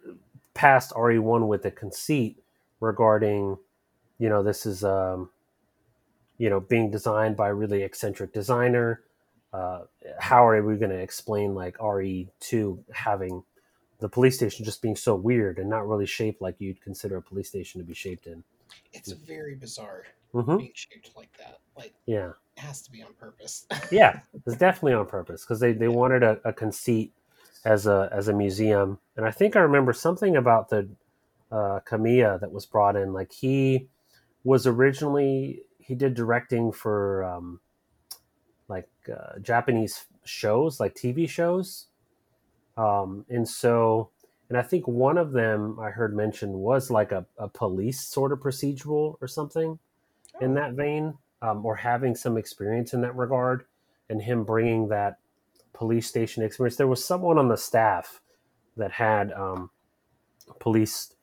past RE1 with the conceit regarding, you know, this is um, you know, being designed by a really eccentric designer. Uh, how are we going to explain like RE2 having the police station just being so weird and not really shaped like you'd consider a police station to be shaped in? It's very bizarre hmm being shaped like that. Like Yeah. It has to be on purpose. yeah, it's definitely on purpose because they, they wanted a, a conceit as a as a museum, and I think I remember something about the uh, Kamiya that was brought in. Like he was originally he did directing for um, like uh, Japanese shows, like TV shows, um, and so and I think one of them I heard mentioned was like a, a police sort of procedural or something in Oh, that vein, um, or having some experience in that regard, and him bringing that police station experience. There was someone on the staff that had um, police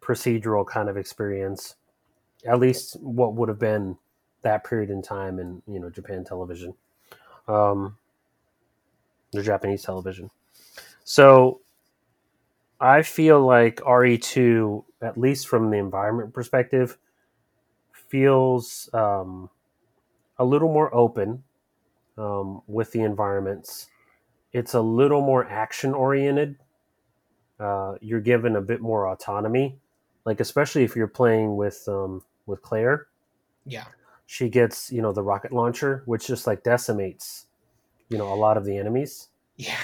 procedural kind of experience, at least what would have been that period in time in you know Japan television, um, the Japanese television. So I feel like RE2, at least from the environment perspective, feels um, a little more open um, with the environments. It's a little more action oriented. Uh, you're given a bit more autonomy, like especially if you're playing with um, with Claire. yeah. She gets you know the rocket launcher, which just like decimates you know a lot of the enemies. Yeah.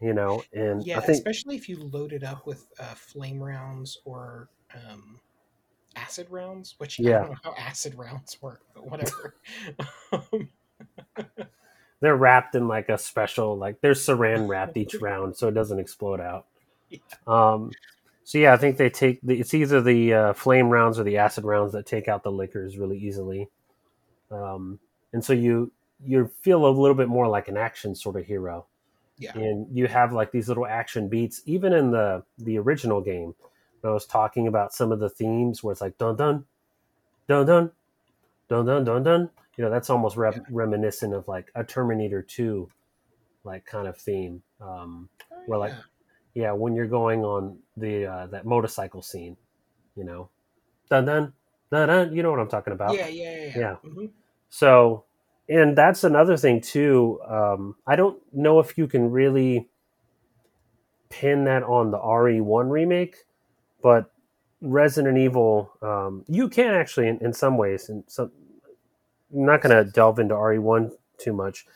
You know, and Yeah, I think especially if you load it up with uh, flame rounds or um, acid rounds, which I Yeah. don't know how acid rounds work, but whatever. um, they're wrapped in like a special like they're saran wrapped each round so it doesn't explode out Yeah. um so yeah i think they take the, it's either the uh, flame rounds or the acid rounds that take out the lickers really easily um and so you you feel a little bit more like an action sort of hero yeah. and you have like these little action beats even in the the original game I was talking about some of the themes where it's like dun dun, dun dun, dun dun dun dun. You know, that's almost rep- yeah. reminiscent of like a Terminator Two, like kind of theme. Um, oh, where like, yeah. when you're going on the uh, that motorcycle scene, you know, dun dun dun dun. You know what I'm talking about? Yeah, yeah, yeah. yeah. yeah. Mm-hmm. So, and that's another thing too. Um, I don't know if you can really pin that on the RE1 remake but Resident Evil, um, you can actually in, in some ways. And some, I'm not going to delve into RE1 too much,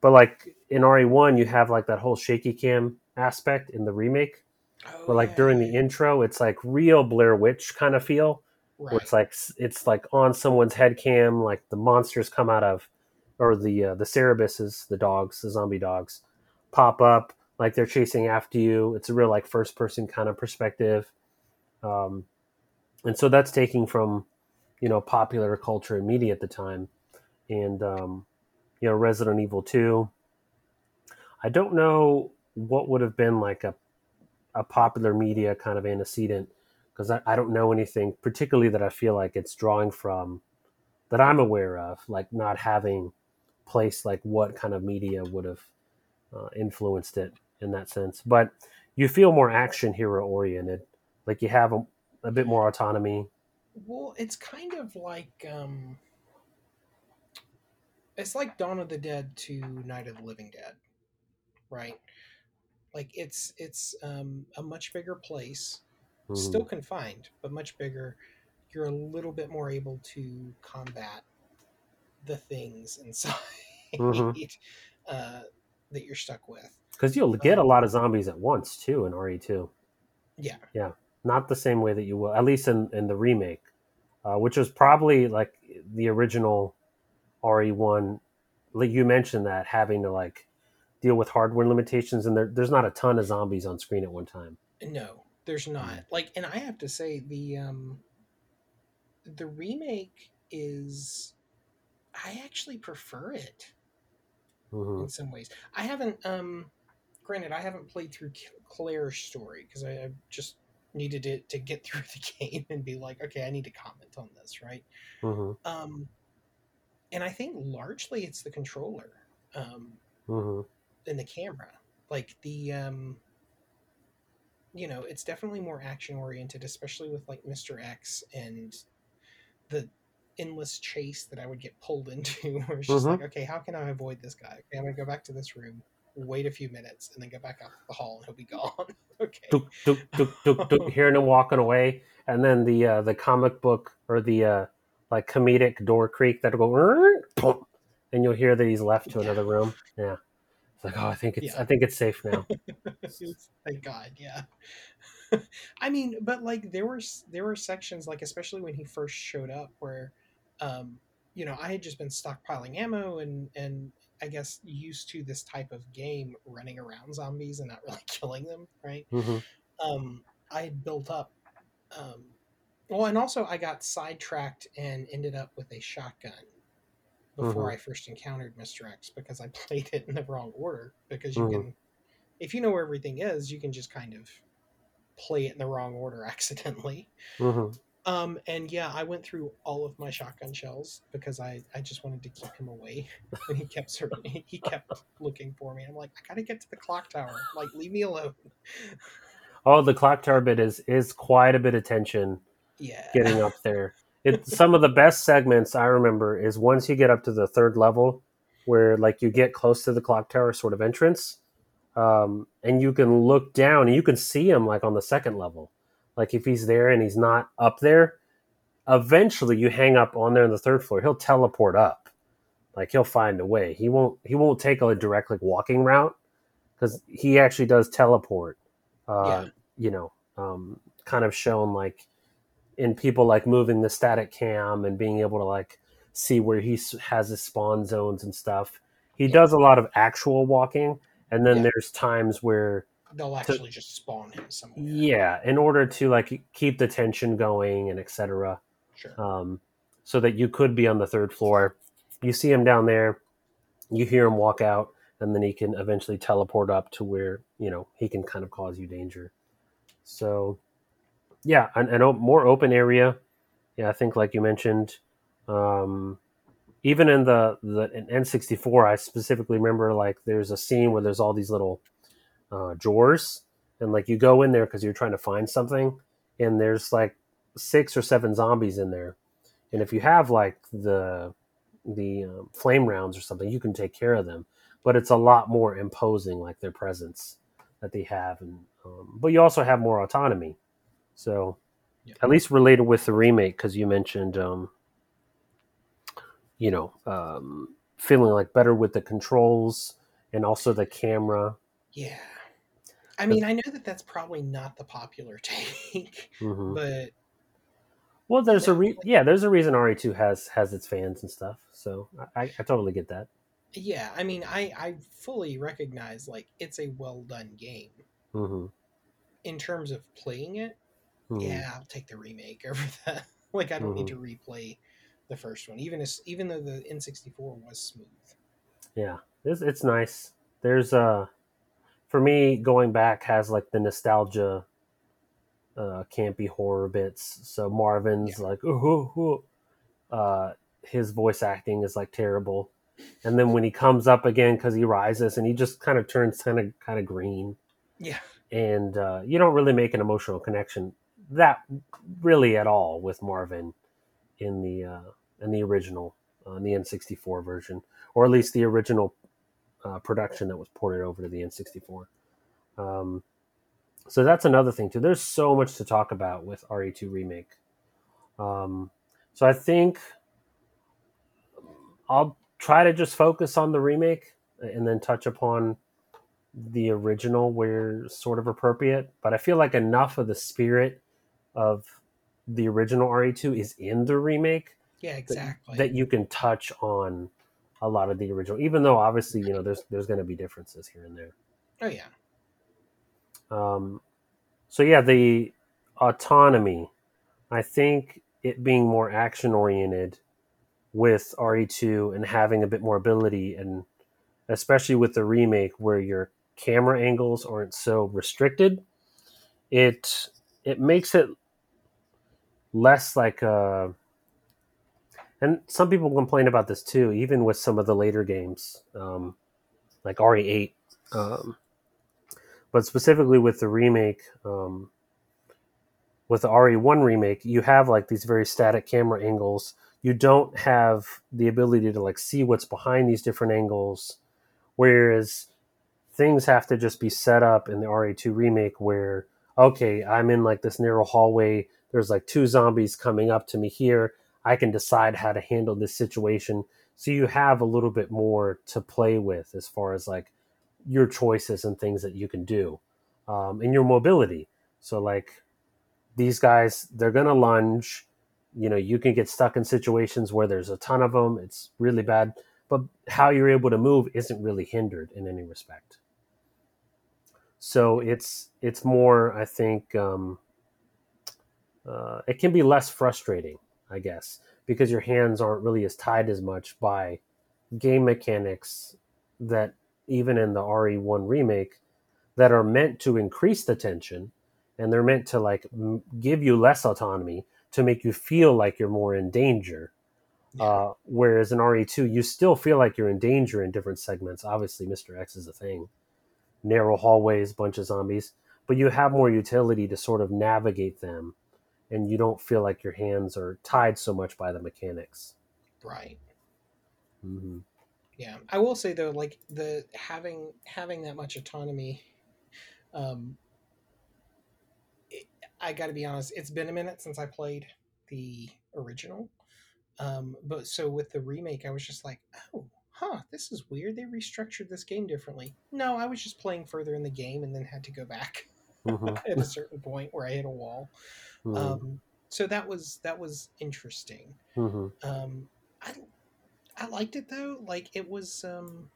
but like in RE1, you have like that whole shaky cam aspect in the remake, Oh, where like yeah, during the intro, it's like real Blair Witch kind of feel right. where it's like it's like on someone's head cam like the monsters come out of or the uh, the cerberuses the dogs the zombie dogs pop up like they're chasing after you it's a real like first person kind of perspective um, and so that's taking from you know popular culture and media at the time and um, you know resident evil 2 i don't know what would have been like a, a popular media kind of antecedent because I, I don't know anything particularly that I feel like it's drawing from that I'm aware of, like not having place like what kind of media would have uh, influenced it in that sense. But you feel more action hero oriented, like you have a, a bit more autonomy. Well, it's kind of like um it's like Dawn of the Dead to Night of the Living Dead, right? Like it's it's um a much bigger place, Mhm. still confined, but much bigger. you're a little bit more able to combat the things inside Mhm. uh, that you're stuck with. Because you'll get a lot of zombies at once too in RE2. Yeah. Yeah. Not the same way that you will, at least in, in the remake, uh, which was probably like the original RE1. Like you mentioned that having to like deal with hardware limitations, and there, there's not a ton of zombies on screen at one time. No, there's not. Mm. Like, and I have to say the um, the remake is. I actually prefer it hmm in some ways. I haven't. Um, granted, I haven't played through Claire's story because I, I just needed it to get through the game and be like, okay, I need to comment on this, right? hmm Um, and I think largely it's the controller um, hmm and the camera. Like the, um, you know, it's definitely more action oriented, especially with like Mr. X and the endless chase that I would get pulled into. Where it's just Mhm. like, okay, how can I avoid this guy? Okay, I'm gonna go back to this room, wait a few minutes, and then go back out the hall, and he'll be gone. okay. Hearing him walking away, and then the uh, the comic book or the uh, like comedic door creak that'll go, and you'll hear that he's left to another room. Yeah, it's like, oh, I think it's Yeah. I think it's safe now. Thank God, yeah. I mean, but like there were there were sections like especially when he first showed up where, um, you know, I had just been stockpiling ammo and and I guess used to this type of game, running around zombies and not really killing them, right? hmm Um, I had built up, um, well, and also I got sidetracked and ended up with a shotgun before Mhm. I first encountered Mr. X because I played it in the wrong order. Because you Mhm. can, if you know where everything is, you can just kind of play it in the wrong order accidentally. hmm Um, and yeah, I went through all of my shotgun shells because I, I just wanted to keep him away. And he kept searching, he kept looking for me. I'm like, I gotta get to the clock tower. Like, leave me alone. Oh, the clock tower bit is is quite a bit of tension Yeah. getting up there. It some of the best segments I remember is once you get up to the third level, where like you get close to the clock tower sort of entrance, um, and you can look down and you can see him like on the second level. Like if he's there and he's not up there, eventually you hang up on there on the third floor, he'll teleport up. Like he'll find a way. He won't. He won't take a direct like walking route because he actually does teleport. Uh, Yeah. You know, um, kind of shown like in people like moving the static cam and being able to like see where he has his spawn zones and stuff. He Yeah. does a lot of actual walking, and then Yeah. there's times where They'll actually just spawn him somewhere. yeah, in order to like keep the tension going and etc. Sure. Um, so that you could be on the third floor. You see him down there, you hear him walk out, and then he can eventually teleport up to where you know he can kind of cause you danger. So, yeah, an, an o- more open area. Yeah, I think like you mentioned, um, even in the the in N64, I specifically remember like there's a scene where there's all these little uh, drawers, and like you go in there because you're trying to find something, and there's like six or seven zombies in there, and if you have like the the um, flame rounds or something, you can take care of them. But it's a lot more imposing, like their presence that they have, and um, but you also have more autonomy. So, Yeah. at least related with the remake, because you mentioned, um, you know, um, feeling like better with the controls and also the camera. Yeah. I mean, I know that that's probably not the popular take, hmm but Well, there's a Yeah, re- yeah, there's a reason RE2 has has its fans and stuff. So I, I totally get that. yeah, I mean, I I fully recognize like it's a well done game Mm-hmm. in terms of playing it. hmm Yeah, I'll take the remake over that. Like, I don't need to Mm-hmm. replay the first one, even as even though the N64 was smooth. Yeah, it's, it's nice. There's uh, for me going back has like the nostalgia, uh, campy horror bits. So Marvin's like ooh, ooh, ooh. uh, his voice acting is like terrible, and then when he comes up again because he rises and he just kind of turns kind of kind of green. Yeah, and uh, you don't really make an emotional connection that really at all with Marvin in the uh, in the original uh, in the N64 version, or at least the original uh, production that was ported over to the N64. Um, so that's another thing too. There's so much to talk about with RE2 remake. Um, so I think I'll try to just focus on the remake and then touch upon the original where sort of appropriate. But I feel like enough of the spirit of the original RE2 is in the remake. Yeah, exactly. That, that you can touch on a lot of the original, even though obviously you know there's there's going to be differences here and there. Oh yeah. Um, so yeah, the autonomy. I think it being more action oriented with RE2 and having a bit more ability, and especially with the remake where your camera angles aren't so restricted, it it makes it less like a. And some people complain about this too, even with some of the later games, um, like RE8. Um, but specifically with the remake, um, with the RE1 remake, you have like these very static camera angles. You don't have the ability to like see what's behind these different angles, whereas things have to just be set up in the RE2 remake where okay, I'm in like this narrow hallway. There's like two zombies coming up to me here. I can decide how to handle this situation. So you have a little bit more to play with as far as like your choices and things that you can do um, and your mobility. So like these guys, they're going to lunge. You know, you can get stuck in situations where there's a ton of them. It's really bad. But how you're able to move isn't really hindered in any respect. So it's it's more, I think, um, uh, it can be less frustrating, I guess, because your hands aren't really as tied as much by game mechanics that even in the RE1 remake that are meant to increase the tension and they're meant to like m- give you less autonomy to make you feel like you're more in danger. Yeah. Uh, whereas in RE2, you still feel like you're in danger in different segments. Obviously, Mr. X is a thing, narrow hallways, bunch of zombies, but you have more utility to sort of navigate them, and you don't feel like your hands are tied so much by the mechanics. Right. Mm-hmm. Yeah, I will say though, like the having having that much autonomy, um, I got to be honest, it's been a minute since I played the original. Um, but so with the remake, I was just like, oh, huh, this is weird. They restructured this game differently. No, I was just playing further in the game and then had to go back mm-hmm. at a certain point where I hit a wall. Mm-hmm. Um, so that was that was interesting. Mm-hmm. Um, I I liked it though. Like it was um,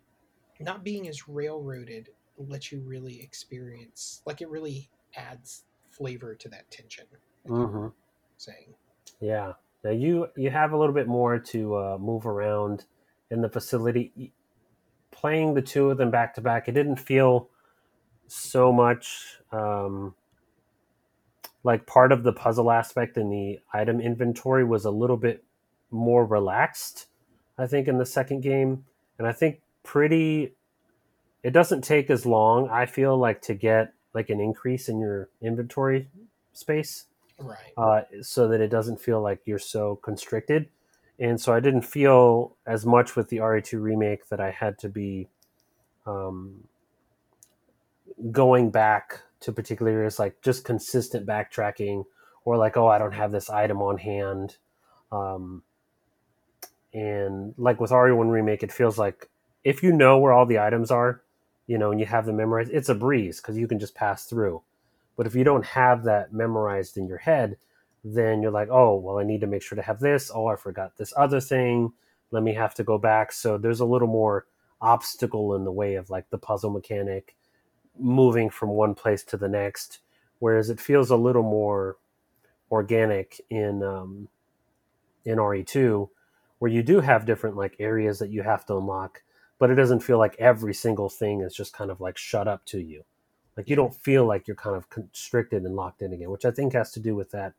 not being as railroaded lets you really experience. Like it really adds flavor to that tension. Mm-hmm. Saying, yeah. Now you you have a little bit more to uh, move around in the facility. Playing the two of them back to back, it didn't feel so much um, like part of the puzzle aspect in the item inventory was a little bit more relaxed. I think in the second game, and I think pretty. It doesn't take as long. I feel like to get like an increase in your inventory space, right? Uh, so that it doesn't feel like you're so constricted. And so I didn't feel as much with the RE2 remake that I had to be um, going back to particular areas, like just consistent backtracking, or like, oh, I don't have this item on hand. Um, and like with RE1 remake, it feels like if you know where all the items are, you know, and you have them memorized, it's a breeze because you can just pass through. But if you don't have that memorized in your head, then you're like, oh, well, I need to make sure to have this. Oh, I forgot this other thing. Let me have to go back. So there's a little more obstacle in the way of like the puzzle mechanic moving from one place to the next. Whereas it feels a little more organic in um, in RE2, where you do have different like areas that you have to unlock but it doesn't feel like every single thing is just kind of like shut up to you. Like you don't feel like you're kind of constricted and locked in again, which I think has to do with that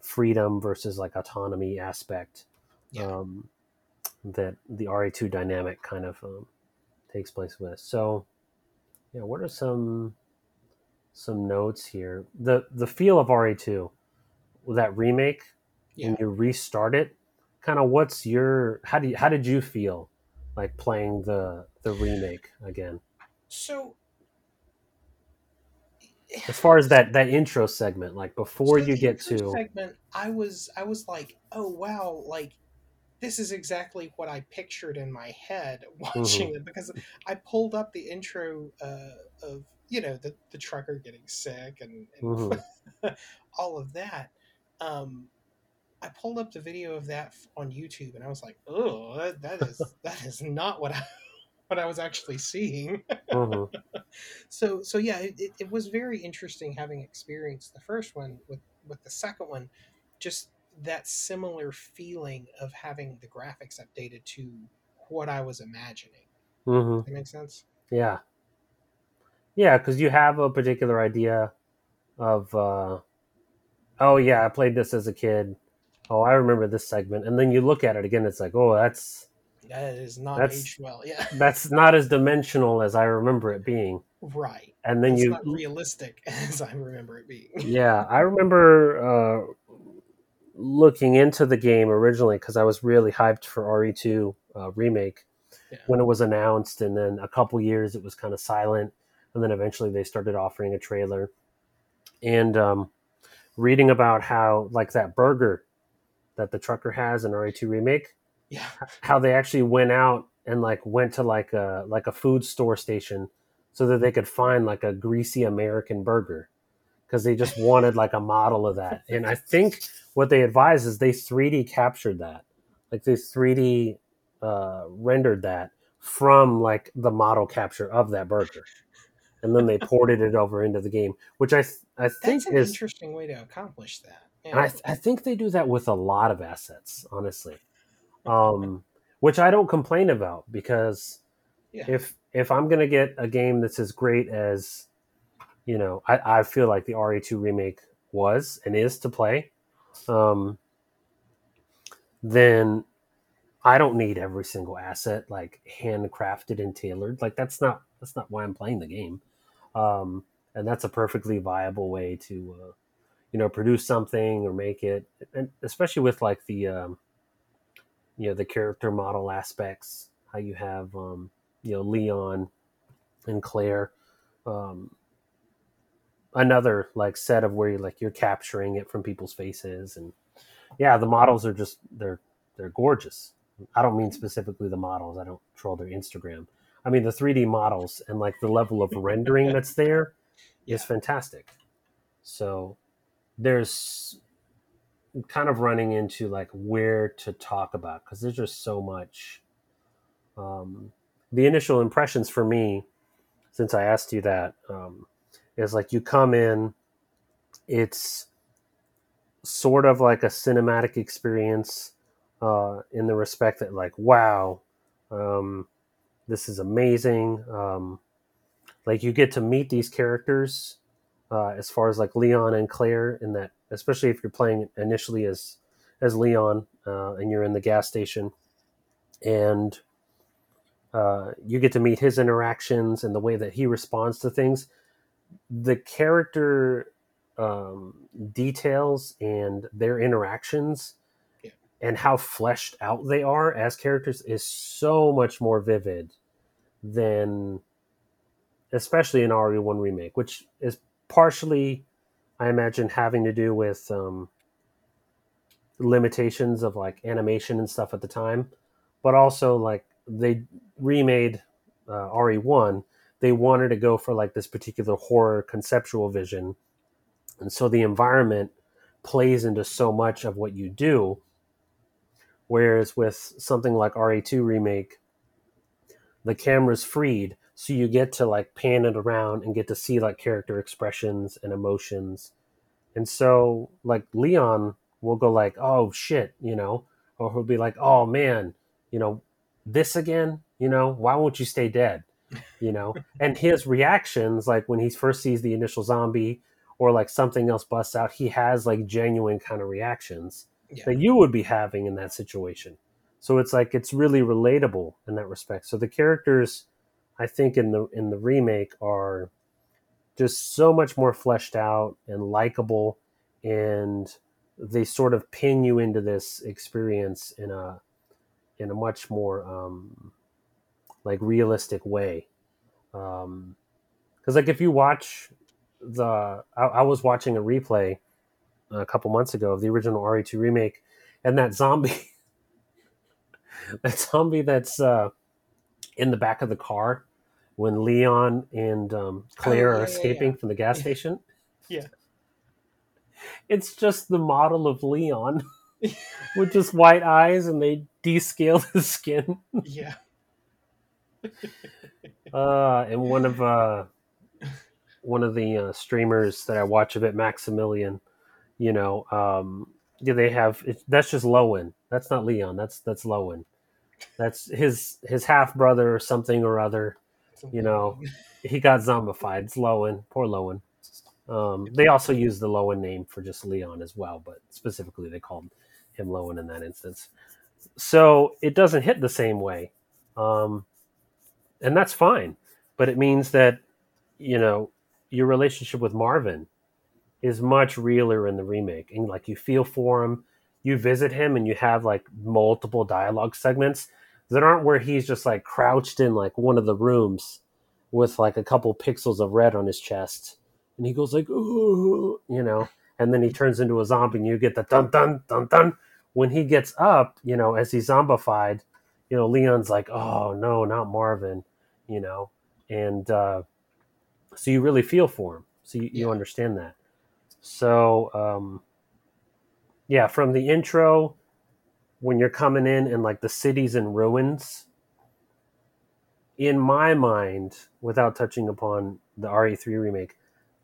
freedom versus like autonomy aspect yeah. um, that the RE2 dynamic kind of um, takes place with. So, yeah, what are some some notes here? The the feel of RE2 with that remake yeah. and you restart it. Kind of, what's your how do you, how did you feel like playing the the remake again? So as far as that that intro segment, like before So you get intro to segment, I was I was like, oh wow, like this is exactly what I pictured in my head watching it because I pulled up the intro uh, of you know the the trucker getting sick and, and Mhm. all of that. Um, I pulled up the video of that on YouTube and I was like, oh, that, that is that is not what I what I was actually seeing. Mhm. so so yeah, it, it, it was very interesting having experienced the first one with with the second one, just that similar feeling of having the graphics updated to what I was imagining. Mhm. That makes sense. Yeah. Yeah, because you have a particular idea of, uh, oh yeah, I played this as a kid. Oh, I remember this segment, and then you look at it again. It's like, oh, that's That is not That's- aged well. Yeah, that's not as dimensional as I remember it being. right. And then it's you, not realistic as I remember it being. yeah, I remember uh, looking into the game originally because I was really hyped for RE2 uh, remake Yeah. when it was announced, and then a couple years it was kind of silent, and then eventually they started offering a trailer, and um, reading about how like that burger that the trucker has in RE2 remake, Yeah, how they actually went out and like went to like a like a food store station so that they could find like a greasy American burger because they just wanted like a model of that. And I think what they advise is they 3D captured that, like they 3D uh, rendered that from like the model capture of that burger, and then they ported it over into the game, which I th- I think that's an is interesting way to accomplish that. Yeah. and I, th- I think they do that with a lot of assets, honestly, um, which I don't complain about because yeah. if if I'm gonna get a game that's as great as, you know, I, I feel like the RE2 remake was and is to play, um, then I don't need every single asset like handcrafted and tailored. Like that's not that's not why I'm playing the game, um, and that's a perfectly viable way to, uh, you know, produce something or make it, and especially with like the, um, you know, the character model aspects. How you have, um, you know, Leon and Claire. Um, another like set of where you like you're capturing it from people's faces and yeah the models are just they're they're gorgeous. I don't mean specifically the models i don't troll their instagram. I mean the 3d models and like the level of rendering that's there is Yeah. fantastic. So there's kind of running into like where to talk about because there's just so much um, the initial impressions for me since i asked you that um, is like you come in it's sort of like a cinematic experience uh, in the respect that like wow um, this is amazing. Um, like you get to meet these characters uh, as far as like leon and claire in that especially if you're playing initially as as leon uh, and you're in the gas station. And uh, you get to meet his interactions and the way that he responds to things the character um, details and their interactions Yeah. and how fleshed out they are as characters is so much more vivid than especially in RE1 remake, which is partially, I imagine, having to do with um, limitations of like animation and stuff at the time, but also like they remade uh, RE1 they wanted to go for like this particular horror conceptual vision. And so the environment plays into so much of what you do. Whereas with something like re2 remake the camera's freed so you get to like pan it around and get to see like character expressions and emotions. And so like leon will go like oh shit you know? Or he'll be like oh man you know this again? You know why won't you stay dead you know? And his reactions like when he first sees the initial zombie or like something else busts out he has like genuine kind of reactions Yeah. that you would be having in that situation. So it's like it's really relatable in that respect. So the characters i think in the in the remake are just so much more fleshed out and likable and they sort of pin you into this experience in a in a much more um like realistic way um because like if you watch the I, I was watching a replay a couple months ago of the original RE2 remake, and that zombie, that zombie that's uh, in the back of the car when Leon and um, Claire Oh, yeah, are yeah, escaping yeah. from the gas station. Yeah. It's just the model of Leon with just white eyes, and they descale his skin. yeah. Uh, and one of uh, one of the uh, streamers that I watch a bit, Maximilian, you know, um, yeah, they have that's just Lowen. That's not Leon. That's that's Lowen. That's his his half brother or something or other. You know, he got zombified. It's Lowen. Poor Lowen. Um, they also use the Lowen name for just Leon as well, but specifically they called him Lowen in that instance. So it doesn't hit the same way. Um, and that's fine. But it means that, you know, your relationship with Marvin is much realer in the remake. And like you feel for him, you visit him and you have like multiple dialogue segments that aren't where he's just like crouched in like one of the rooms with like a couple pixels of red on his chest. And he goes like, ooh, you know, and then he turns into a zombie and you get the dun dun dun dun. When he gets up, you know, as he's zombified, you know, Leon's like, oh no, not Marvin, you know, and uh, so you really feel for him, so you, you understand that. So um, yeah, from the intro, when you're coming in and like the city's in ruins, in my mind, without touching upon the RE3 remake,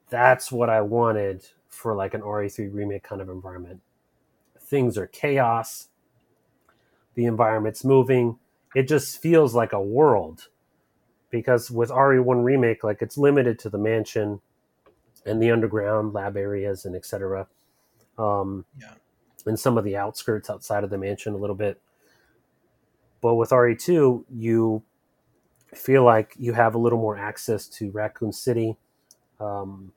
that's what I wanted for like an RE3 remake kind of environment. Things are chaos, the environment's moving. It just feels like a world because with RE1 remake, like it's limited to the mansion and the underground lab areas and etc. Um, Yeah. and some of the outskirts outside of the mansion a little bit. But with RE2, you feel like you have a little more access to Raccoon City. Um,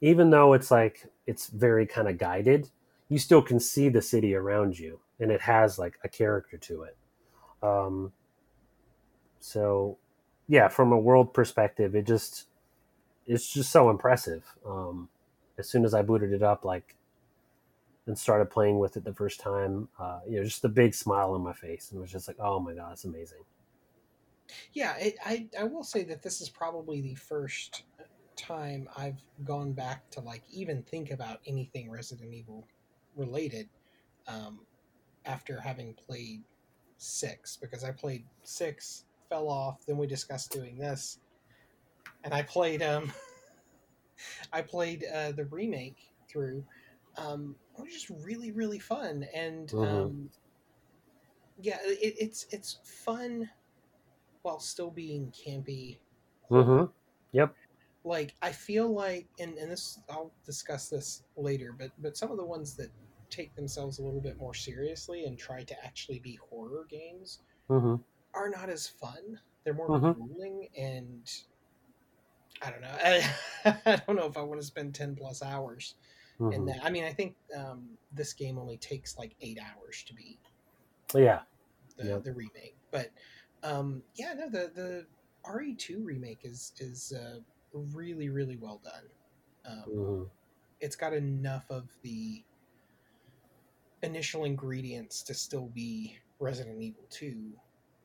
even though it's like it's very kind of guided, you still can see the city around you, and it has like a character to it. Um, so, yeah, from a world perspective, it just it's just so impressive. Um, as soon as I booted it up, like and started playing with it the first time, uh, you know, just a big smile on my face, and was just like, oh my god, it's amazing. Yeah, it, I I will say that this is probably the first time I've gone back to like even think about anything Resident Evil related um, after having played six because I played six, fell off, then we discussed doing this, and I played um I played uh, the remake through. Um, it was just really really fun and Mhm. um, yeah, it, it's it's fun while still being campy Mm-hmm. Yep. like I feel like and, and this I'll discuss this later, but but some of the ones that take themselves a little bit more seriously and try to actually be horror games Mm-hmm. Are not as fun. They're more Mhm. grueling and I don't know. I, I don't know if I want to spend ten plus hours in Mm-hmm. that. I mean, I think um, this game only takes like eight hours to beat Yeah. the, Yep. the remake. But um, yeah, no, the the RE2 remake is is uh, really really well done. Um, Mm-hmm. it's got enough of the initial ingredients to still be Resident Evil 2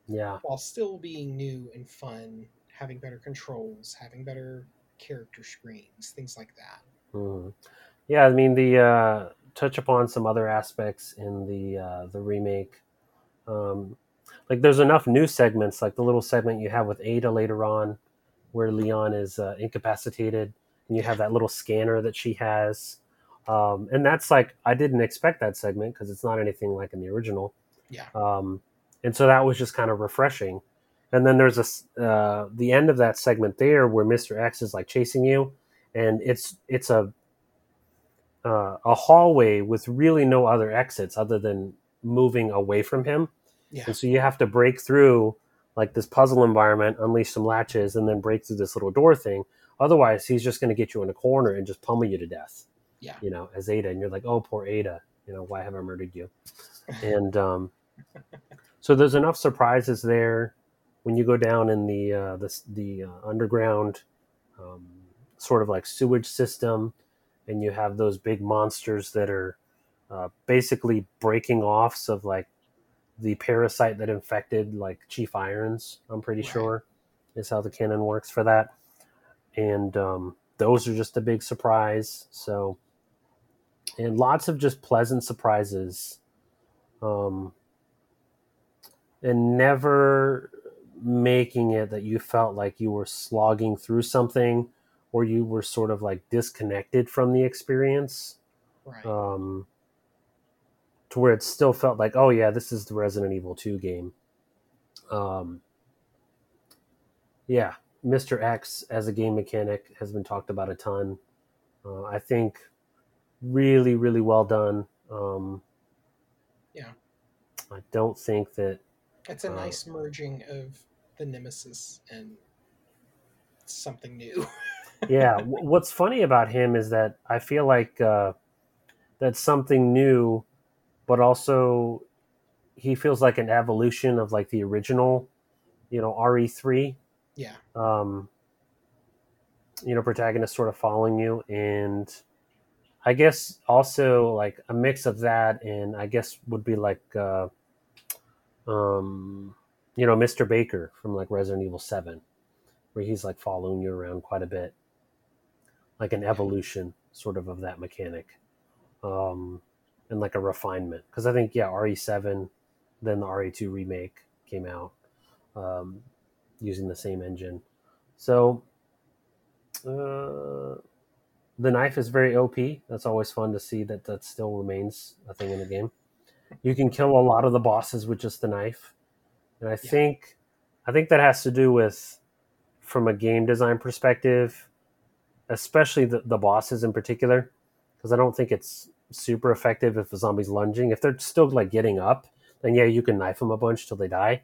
Yeah. while still being new and fun, having better controls, having better character screens, things like that. Mhm. Yeah, I mean the uh, touch upon some other aspects in the uh, the remake. Um, like there's enough new segments, like the little segment you have with Ada later on, where Leon is uh, incapacitated, and you have that little scanner that she has, um, and that's like I didn't expect that segment because it's not anything like in the original. Yeah. Um, and so that was just kind of refreshing. And then there's a uh, the end of that segment there where Mister X is like chasing you, and it's it's a uh, a hallway with really no other exits other than moving away from him. Yeah. And so you have to break through like this puzzle environment, unleash some latches, and then break through this little door thing. Otherwise, he's just going to get you in a corner and just pummel you to death. Yeah. You know, as Ada, and you're like, oh, poor Ada. You know, why have I murdered you? And um, so there's enough surprises there when you go down in the uh, the, the uh, underground um, sort of like sewage system, and you have those big monsters that are uh, basically breaking offs of like the parasite that infected like Chief Irons. I'm pretty Right. sure is how the canon works for that, and um, those are just a big surprise. So, and lots of just pleasant surprises, um, and never making it that you felt like you were slogging through something or you were sort of like disconnected from the experience Right. um, to where it still felt like, oh yeah, this is the Resident Evil 2 game. Um, yeah, Mr. X as a game mechanic has been talked about a ton. Uh, I think really, really well done. Um, Yeah. I don't think that. It's a uh, nice merging of the Nemesis and something new. Yeah, what's funny about him is that I feel like uh, that's something new, but also he feels like an evolution of like the original, you know, RE3. yeah. um, you know, protagonist sort of following you, and I guess also like a mix of that, and I guess would be like, uh, um, you know, Mr. Baker from like Resident Evil Seven, where he's like following you around quite a bit, like an evolution sort of of that mechanic, um, and like a refinement. Because I think yeah, RE Seven, then the RE2 remake came out. Um, using the same engine. So uh, the knife is very OP. That's always fun to see that that still remains a thing in the game. You can kill a lot of the bosses with just the knife, and I Yeah. think I think that has to do with from a game design perspective, especially the, the bosses in particular, because I don't think it's super effective if a zombie's lunging. If they're still like getting up, then yeah, you can knife them a bunch till they die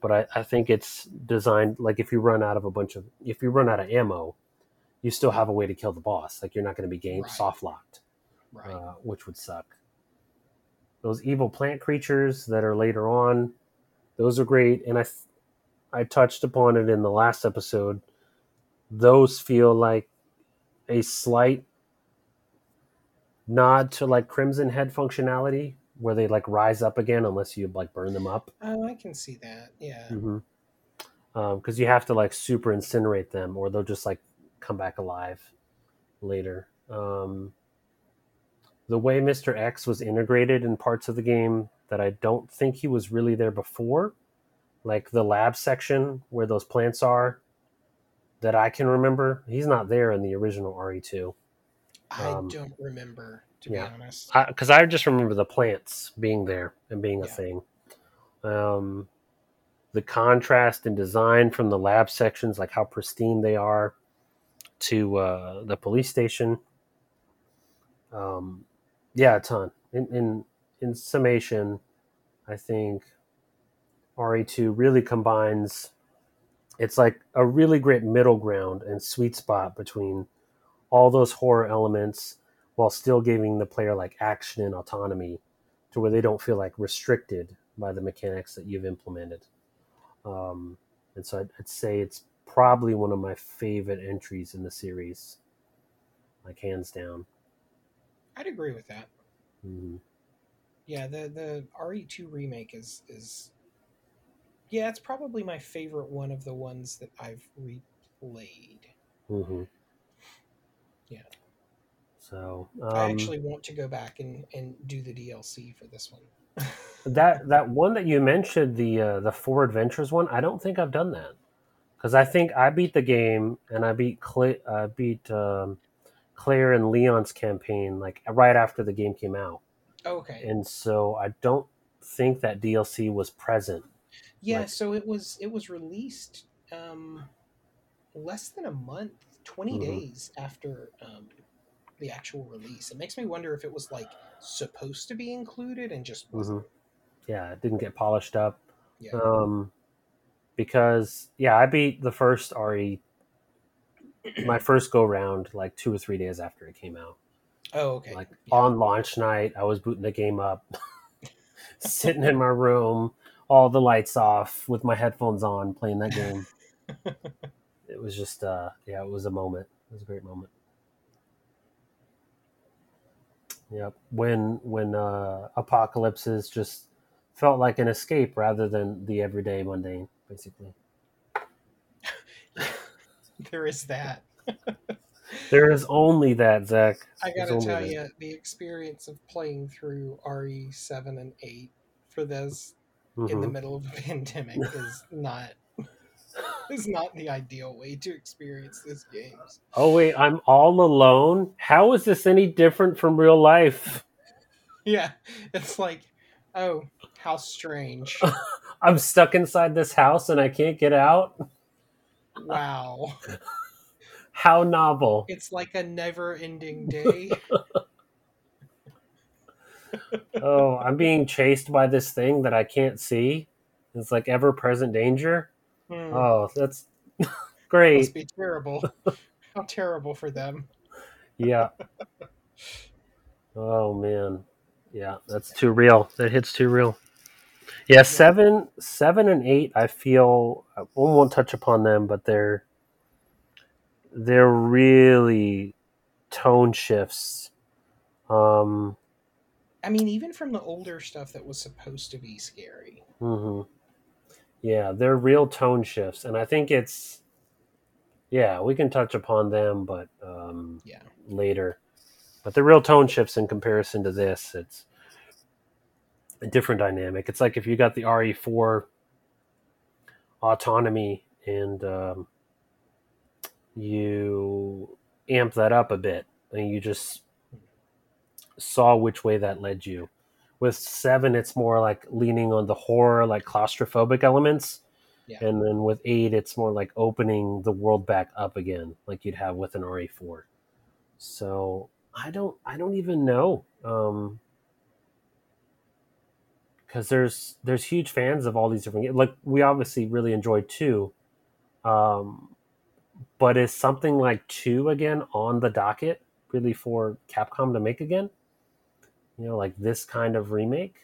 but I, I think it's designed like if you run out of a bunch of if you run out of ammo, you still have a way to kill the boss. Like you're not going to be game Right. soft locked, Right. uh, which would suck. Those evil plant creatures that are later on, those are great, and I I touched upon it in the last episode. Those feel like a slight nod to like Crimson Head functionality, where they like rise up again unless you like burn them up. oh, I can see that. Yeah. Mm-hmm. Because you have to like super incinerate them, or they'll just like come back alive later. Um, the way Mr. X was integrated in parts of the game that I don't think he was really there before, like the lab section where those plants are, that I can remember, he's not there in the original RE2. I Um, don't remember, to yeah. be honest. because I, just remember the plants being there and being a Yeah. thing. Um, the contrast and design from the lab sections, like how pristine they are, to uh, the police station. Um, yeah, a ton. In, in in summation, I think RE2 really combines. It's like a really great middle ground and sweet spot between all those horror elements while still giving the player like action and autonomy to where they don't feel like restricted by the mechanics that you've implemented. Um, and so I'd, I'd say it's probably one of my favorite entries in the series, like hands down. I'd agree with that. hmm Yeah, the the RE2 remake is is yeah, it's probably my favorite one of the ones that I've replayed. hmm Yeah. So I um, actually want to go back and and do the DLC for this one. that that one that you mentioned the uh, the four adventures one i don't think i've done that because i think i beat the game and i beat Cla- i beat um, claire and leon's campaign like right after the game came out okay. and so i don't think that dlc was present Yeah, like- so it was it was released um less than a month, 20 Mhm. days after um the actual release. It makes me wonder if it was like supposed to be included and just wasn't. yeah it didn't get polished up Yeah. um because yeah i beat the first re my first go round like two or three days after it came out oh, okay. like Yeah. on launch night i was booting the game up sitting in my room all the lights off with my headphones on playing that game it was just uh yeah it was a moment It was a great moment. Yep. When when uh, apocalypses just felt like an escape rather than the everyday mundane, basically. there is that. there is only that, Zach. I gotta tell you, the experience of playing through RE seven and eight for this mm-hmm. in the mm-hmm. middle of a pandemic is not is not the ideal way to experience this game. Oh wait, I'm all alone. How is this any different from real life? Yeah, it's like, oh, how strange. I'm stuck inside this house and I can't get out. Wow. how novel. It's like a never-ending day. oh, I'm being chased by this thing that I can't see. It's like ever-present danger. Hmm. Oh, that's great. Must be terrible. How terrible for them. Yeah. oh man. Yeah, that's too real. That hits too real. Yeah, seven, seven, and eight. I feel I won't touch upon them, but they're they're really tone shifts. Um, I mean, even from the older stuff that was supposed to be scary. Mm-hmm. Yeah, they're real tone shifts, and I think it's yeah we can touch upon them, but um, yeah later. But the real tone shifts in comparison to this, it's a different dynamic. It's like if you got the RE4 autonomy and um, you amp that up a bit, and you just saw which way that led you with seven it's more like leaning on the horror like claustrophobic elements yeah. and then with eight it's more like opening the world back up again like you'd have with an re4 so i don't i don't even know um because there's there's huge fans of all these different games. like we obviously really enjoyed two um but is something like two again on the docket really for capcom to make again you know, like this kind of remake,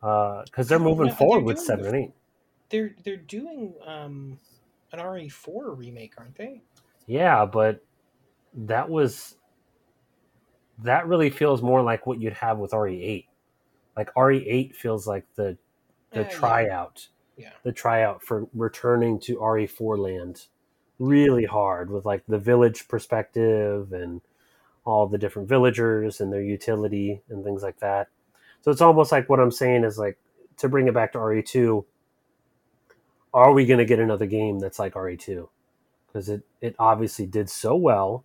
because uh, they're moving forward they're with seven and eight. They're they're doing um, an RE four remake, aren't they? Yeah, but that was that really feels more like what you'd have with RE eight. Like RE eight feels like the the uh, tryout, yeah. yeah, the tryout for returning to RE four land, really hard with like the village perspective and all the different villagers and their utility and things like that. So it's almost like what I'm saying is like to bring it back to RE2, are we going to get another game that's like RE2? Because it, it obviously did so well.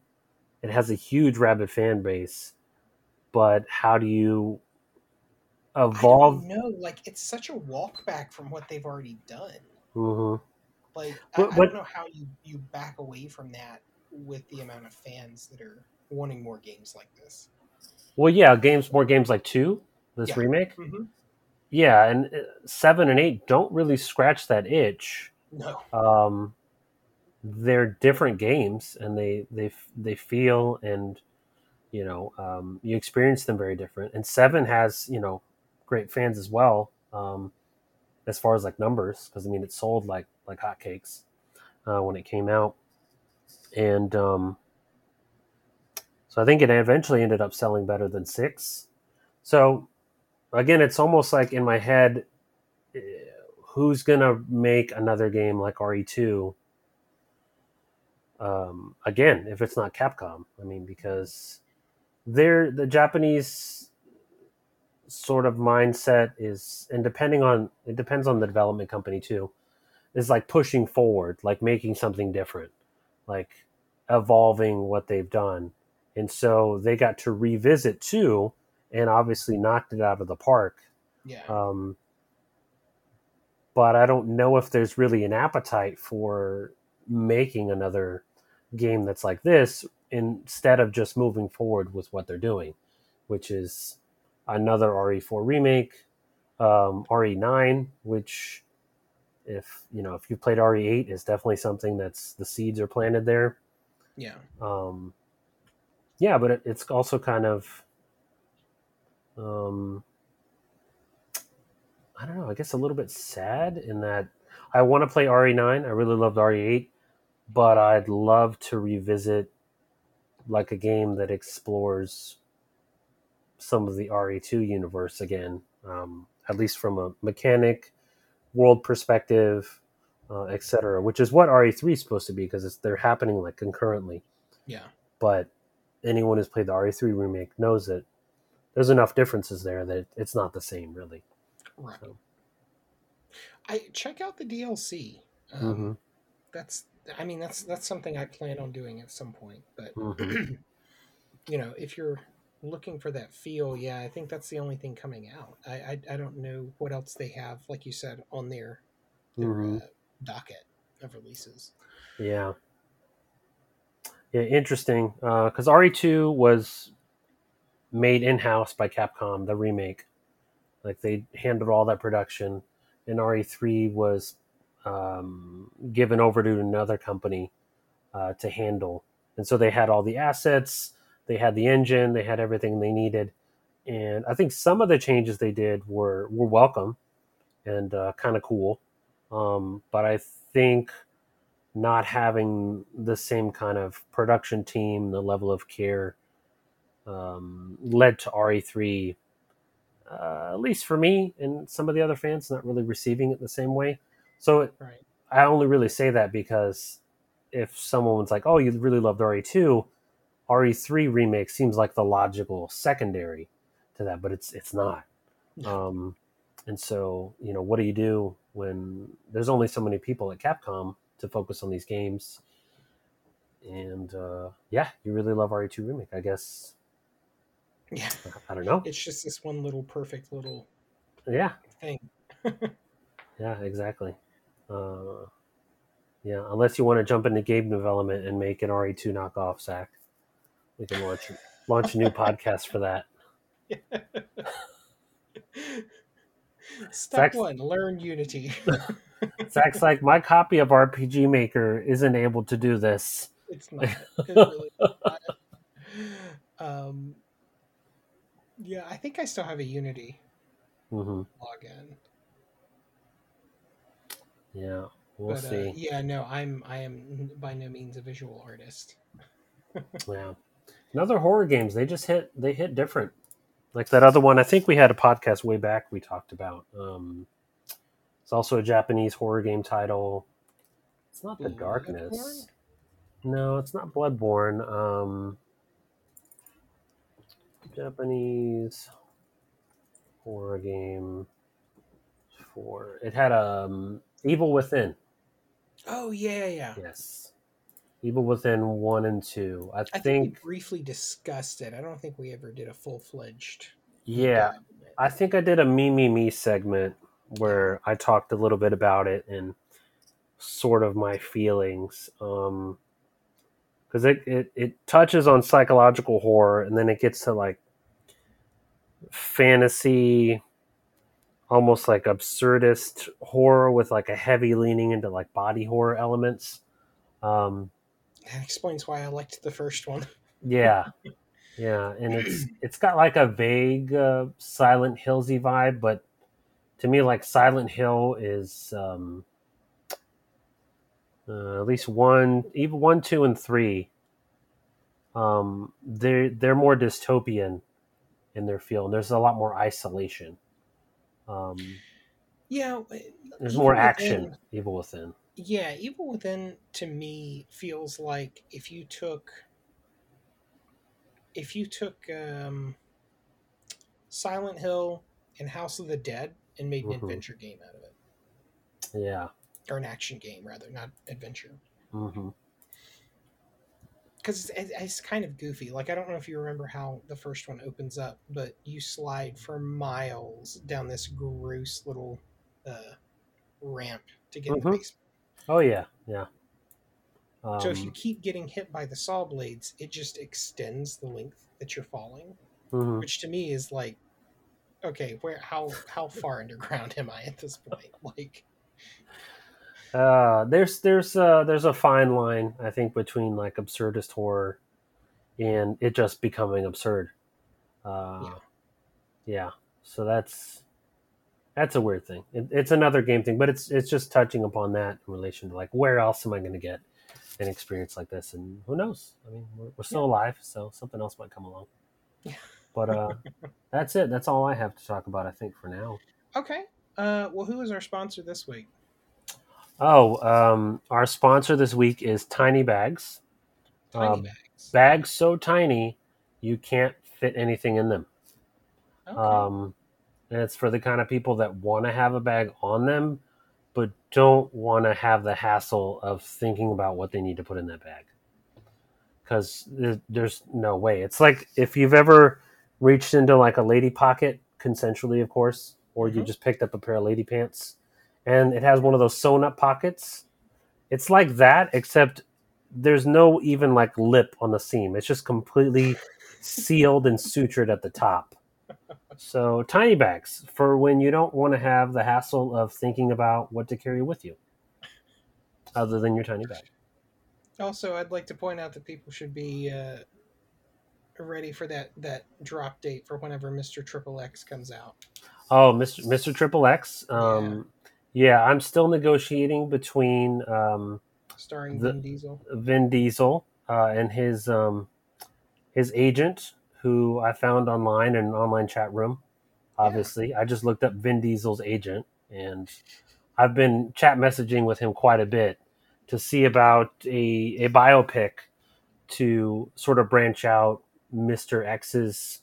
It has a huge rabid fan base, but how do you evolve? No, like it's such a walk back from what they've already done. Mm-hmm. Like but, I, I don't know how you you back away from that with the amount of fans that are wanting more games like this. Well, yeah, games, more games like two, this yeah. remake. Mm-hmm. Yeah, and uh, seven and eight don't really scratch that itch. No. Um, they're different games, and they they they feel and you know um, you experience them very different. And seven has you know great fans as well, um, as far as like numbers, because I mean it sold like like hotcakes uh, when it came out, and um, so I think it eventually ended up selling better than six. So again, it's almost like in my head, eh, who's gonna make another game like RE2? Um, again, if it's not Capcom, I mean, because they're the Japanese sort of mindset is, and depending on it depends on the development company too, is like pushing forward, like making something different, like evolving what they've done and so they got to revisit too and obviously knocked it out of the park. Yeah. Um, but I don't know if there's really an appetite for making another game that's like this instead of just moving forward with what they're doing, which is another RE4 remake, um, RE9, which if you know if you played RE8 is definitely something that's the seeds are planted there. Yeah. Um, yeah, but it, it's also kind of, um, I don't know. I guess a little bit sad in that I want to play RE9. I really loved RE8, but I'd love to revisit like a game that explores some of the RE2 universe again, um, at least from a mechanic, world perspective, uh, etc., which is what RE3 is supposed to be because they're happening like concurrently. Yeah. But anyone who's played the RE3 remake knows that there's enough differences there that it's not the same, really. Right. So. I check out the DLC. Um, Mm-hmm. That's, I mean, that's that's something I plan on doing at some point. But Mhm. you know, if you're looking for that feel, yeah, I think that's the only thing coming out. I I, I don't know what else they have, like you said, on their their Mhm. uh, docket of releases. Yeah. Yeah, interesting. Because RE2 was made in house by Capcom, the remake. Like they handled all that production, and RE3 was um, given over to another company uh, to handle. And so they had all the assets, they had the engine, they had everything they needed. And I think some of the changes they did were were welcome and uh, kind of cool. Um, but I think not having the same kind of production team, the level of care, um, led to RE3, uh, at least for me and some of the other fans, not really receiving it the same way. So it, Right. I only really say that because if someone's like, "Oh, you really loved RE2," RE3 remake seems like the logical secondary to that, but it's it's not. Um, and so, you know, what do you do when there's only so many people at Capcom to focus on these games? And uh, yeah, you really love RE2 remake, I guess. Yeah. I don't know. It's just this one little perfect little Yeah, thing. yeah, exactly. Uh, yeah, unless you want to jump into game development and make an RE2 knockoff, Zach, we can launch launch a new podcast for that. Step Fact- one: learn Unity. Zach's like, my copy of RPG Maker isn't able to do this. It's not. It really not. Um, yeah, I think I still have a Unity hmm login. Yeah, we'll but uh, see. yeah, no, I'm I am by no means a visual artist. Yeah. And other horror games, they just hit they hit different. Like that other one, I think we had a podcast way back we talked about. Um it's also a Japanese horror game title. It's not The Darkness. No, it's not Bloodborne. Um Japanese horror game for it had um Evil Within. Oh yeah, yeah. Yes. Evil Within 1 and 2. I, I think, think we briefly discussed it. I don't think we ever did a full fledged. yeah, I think I did a me me me segment where I talked a little bit about it and sort of my feelings. Um, because it, it it touches on psychological horror and then it gets to like fantasy, almost like absurdist horror with like a heavy leaning into like body horror elements. Um, That explains why I liked the first one. yeah, yeah, and it's it's got like a vague uh, Silent Hillsy vibe, but to me, like Silent Hill is um, uh, at least one, even one, two, and three. Um, they're they're more dystopian in their feel, and there's a lot more isolation. Um, Yeah, there's more Within- action. Evil Within. Yeah, Evil Within to me feels like if you took if you took um, Silent Hill and House of the Dead and made an Mhm. adventure game out of it, Yeah. or an action game rather, not adventure, hmm because it's, it's kind of goofy. Like I don't know if you remember how the first one opens up, but you slide for miles down this gross little uh, ramp to get in the basement. Oh yeah, yeah. Um, So if you keep getting hit by the saw blades, it just extends the length that you're falling, mhm. which to me is like, okay, where how how far underground am I at this point? Like, Uh, there's there's uh, there's a fine line I think between like absurdist horror and it just becoming absurd. Uh, Yeah. yeah. So that's that's a weird thing. It, it's another game thing, but it's it's just touching upon that in relation to like where else am I going to get an experience like this. And who knows? I mean, we're, we're still yeah. alive, so something else might come along. Yeah. But uh, that's it. That's all I have to talk about. I think for now. Okay. Uh, well, who is our sponsor this week? Oh, um, our sponsor this week is Tiny Bags. Tiny uh, bags. Bags so tiny you can't fit anything in them. Okay. Um, and it's for the kind of people that want to have a bag on them, but don't want to have the hassle of thinking about what they need to put in that bag. Because there's no way. It's like if you've ever reached into like a lady pocket, consensually, of course, or mm-hmm. you just picked up a pair of lady pants and it has one of those sewn up pockets. It's like that, except there's no even like lip on the seam. It's just completely sealed and sutured at the top. So tiny bags for when you don't want to have the hassle of thinking about what to carry with you, other than your tiny bag. Also, I'd like to point out that people should be uh, ready for that that drop date for whenever Mister Triple X comes out. Oh, Mister Mister Triple X. Um, yeah. yeah. I'm still negotiating between um, starring the, Vin Diesel. Vin Diesel uh, and his um, his agent who I found online in an online chat room. Obviously, yeah. I just looked up Vin Diesel's agent, and I've been chat messaging with him quite a bit to see about a, a biopic to sort of branch out Mr. X's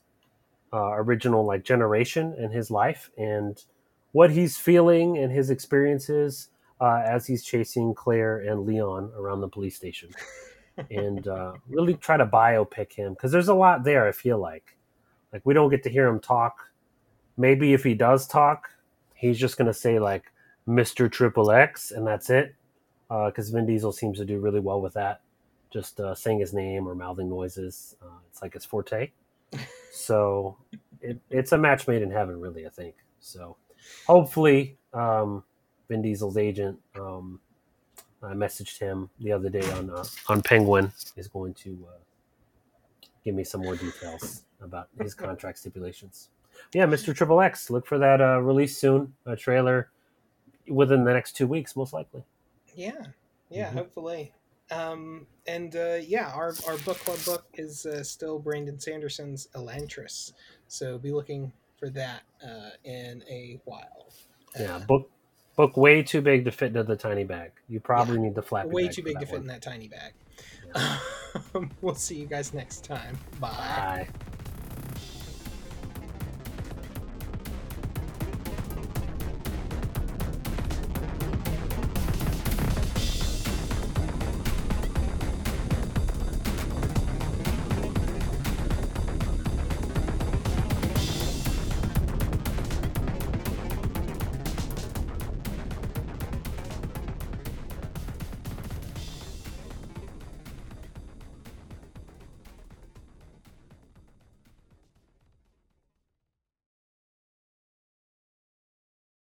uh, original like generation and his life and what he's feeling and his experiences uh, as he's chasing Claire and Leon around the police station. and uh, really try to biopic him because there's a lot there. I feel like, like we don't get to hear him talk. Maybe if he does talk, he's just gonna say like Mister Triple X, and that's it. Because uh, Vin Diesel seems to do really well with that, just uh, saying his name or mouthing noises. Uh, it's like his forte. so it, it's a match made in heaven, really. I think so. Hopefully, um, Vin Diesel's agent. Um, I messaged him the other day on uh, on Penguin. Is going to uh, give me some more details about his contract stipulations. Yeah, Mr. Triple X. Look for that uh, release soon. A trailer within the next two weeks, most likely. Yeah, yeah, mm-hmm. hopefully. Um, and uh, yeah, our, our book club book is uh, still Brandon Sanderson's Elantris, so be looking for that uh, in a while. Yeah, book book way too big to fit into the tiny bag. You probably yeah, need the flat. Way too big to fit one. in that tiny bag. Yeah. we'll see you guys next time. Bye. Bye.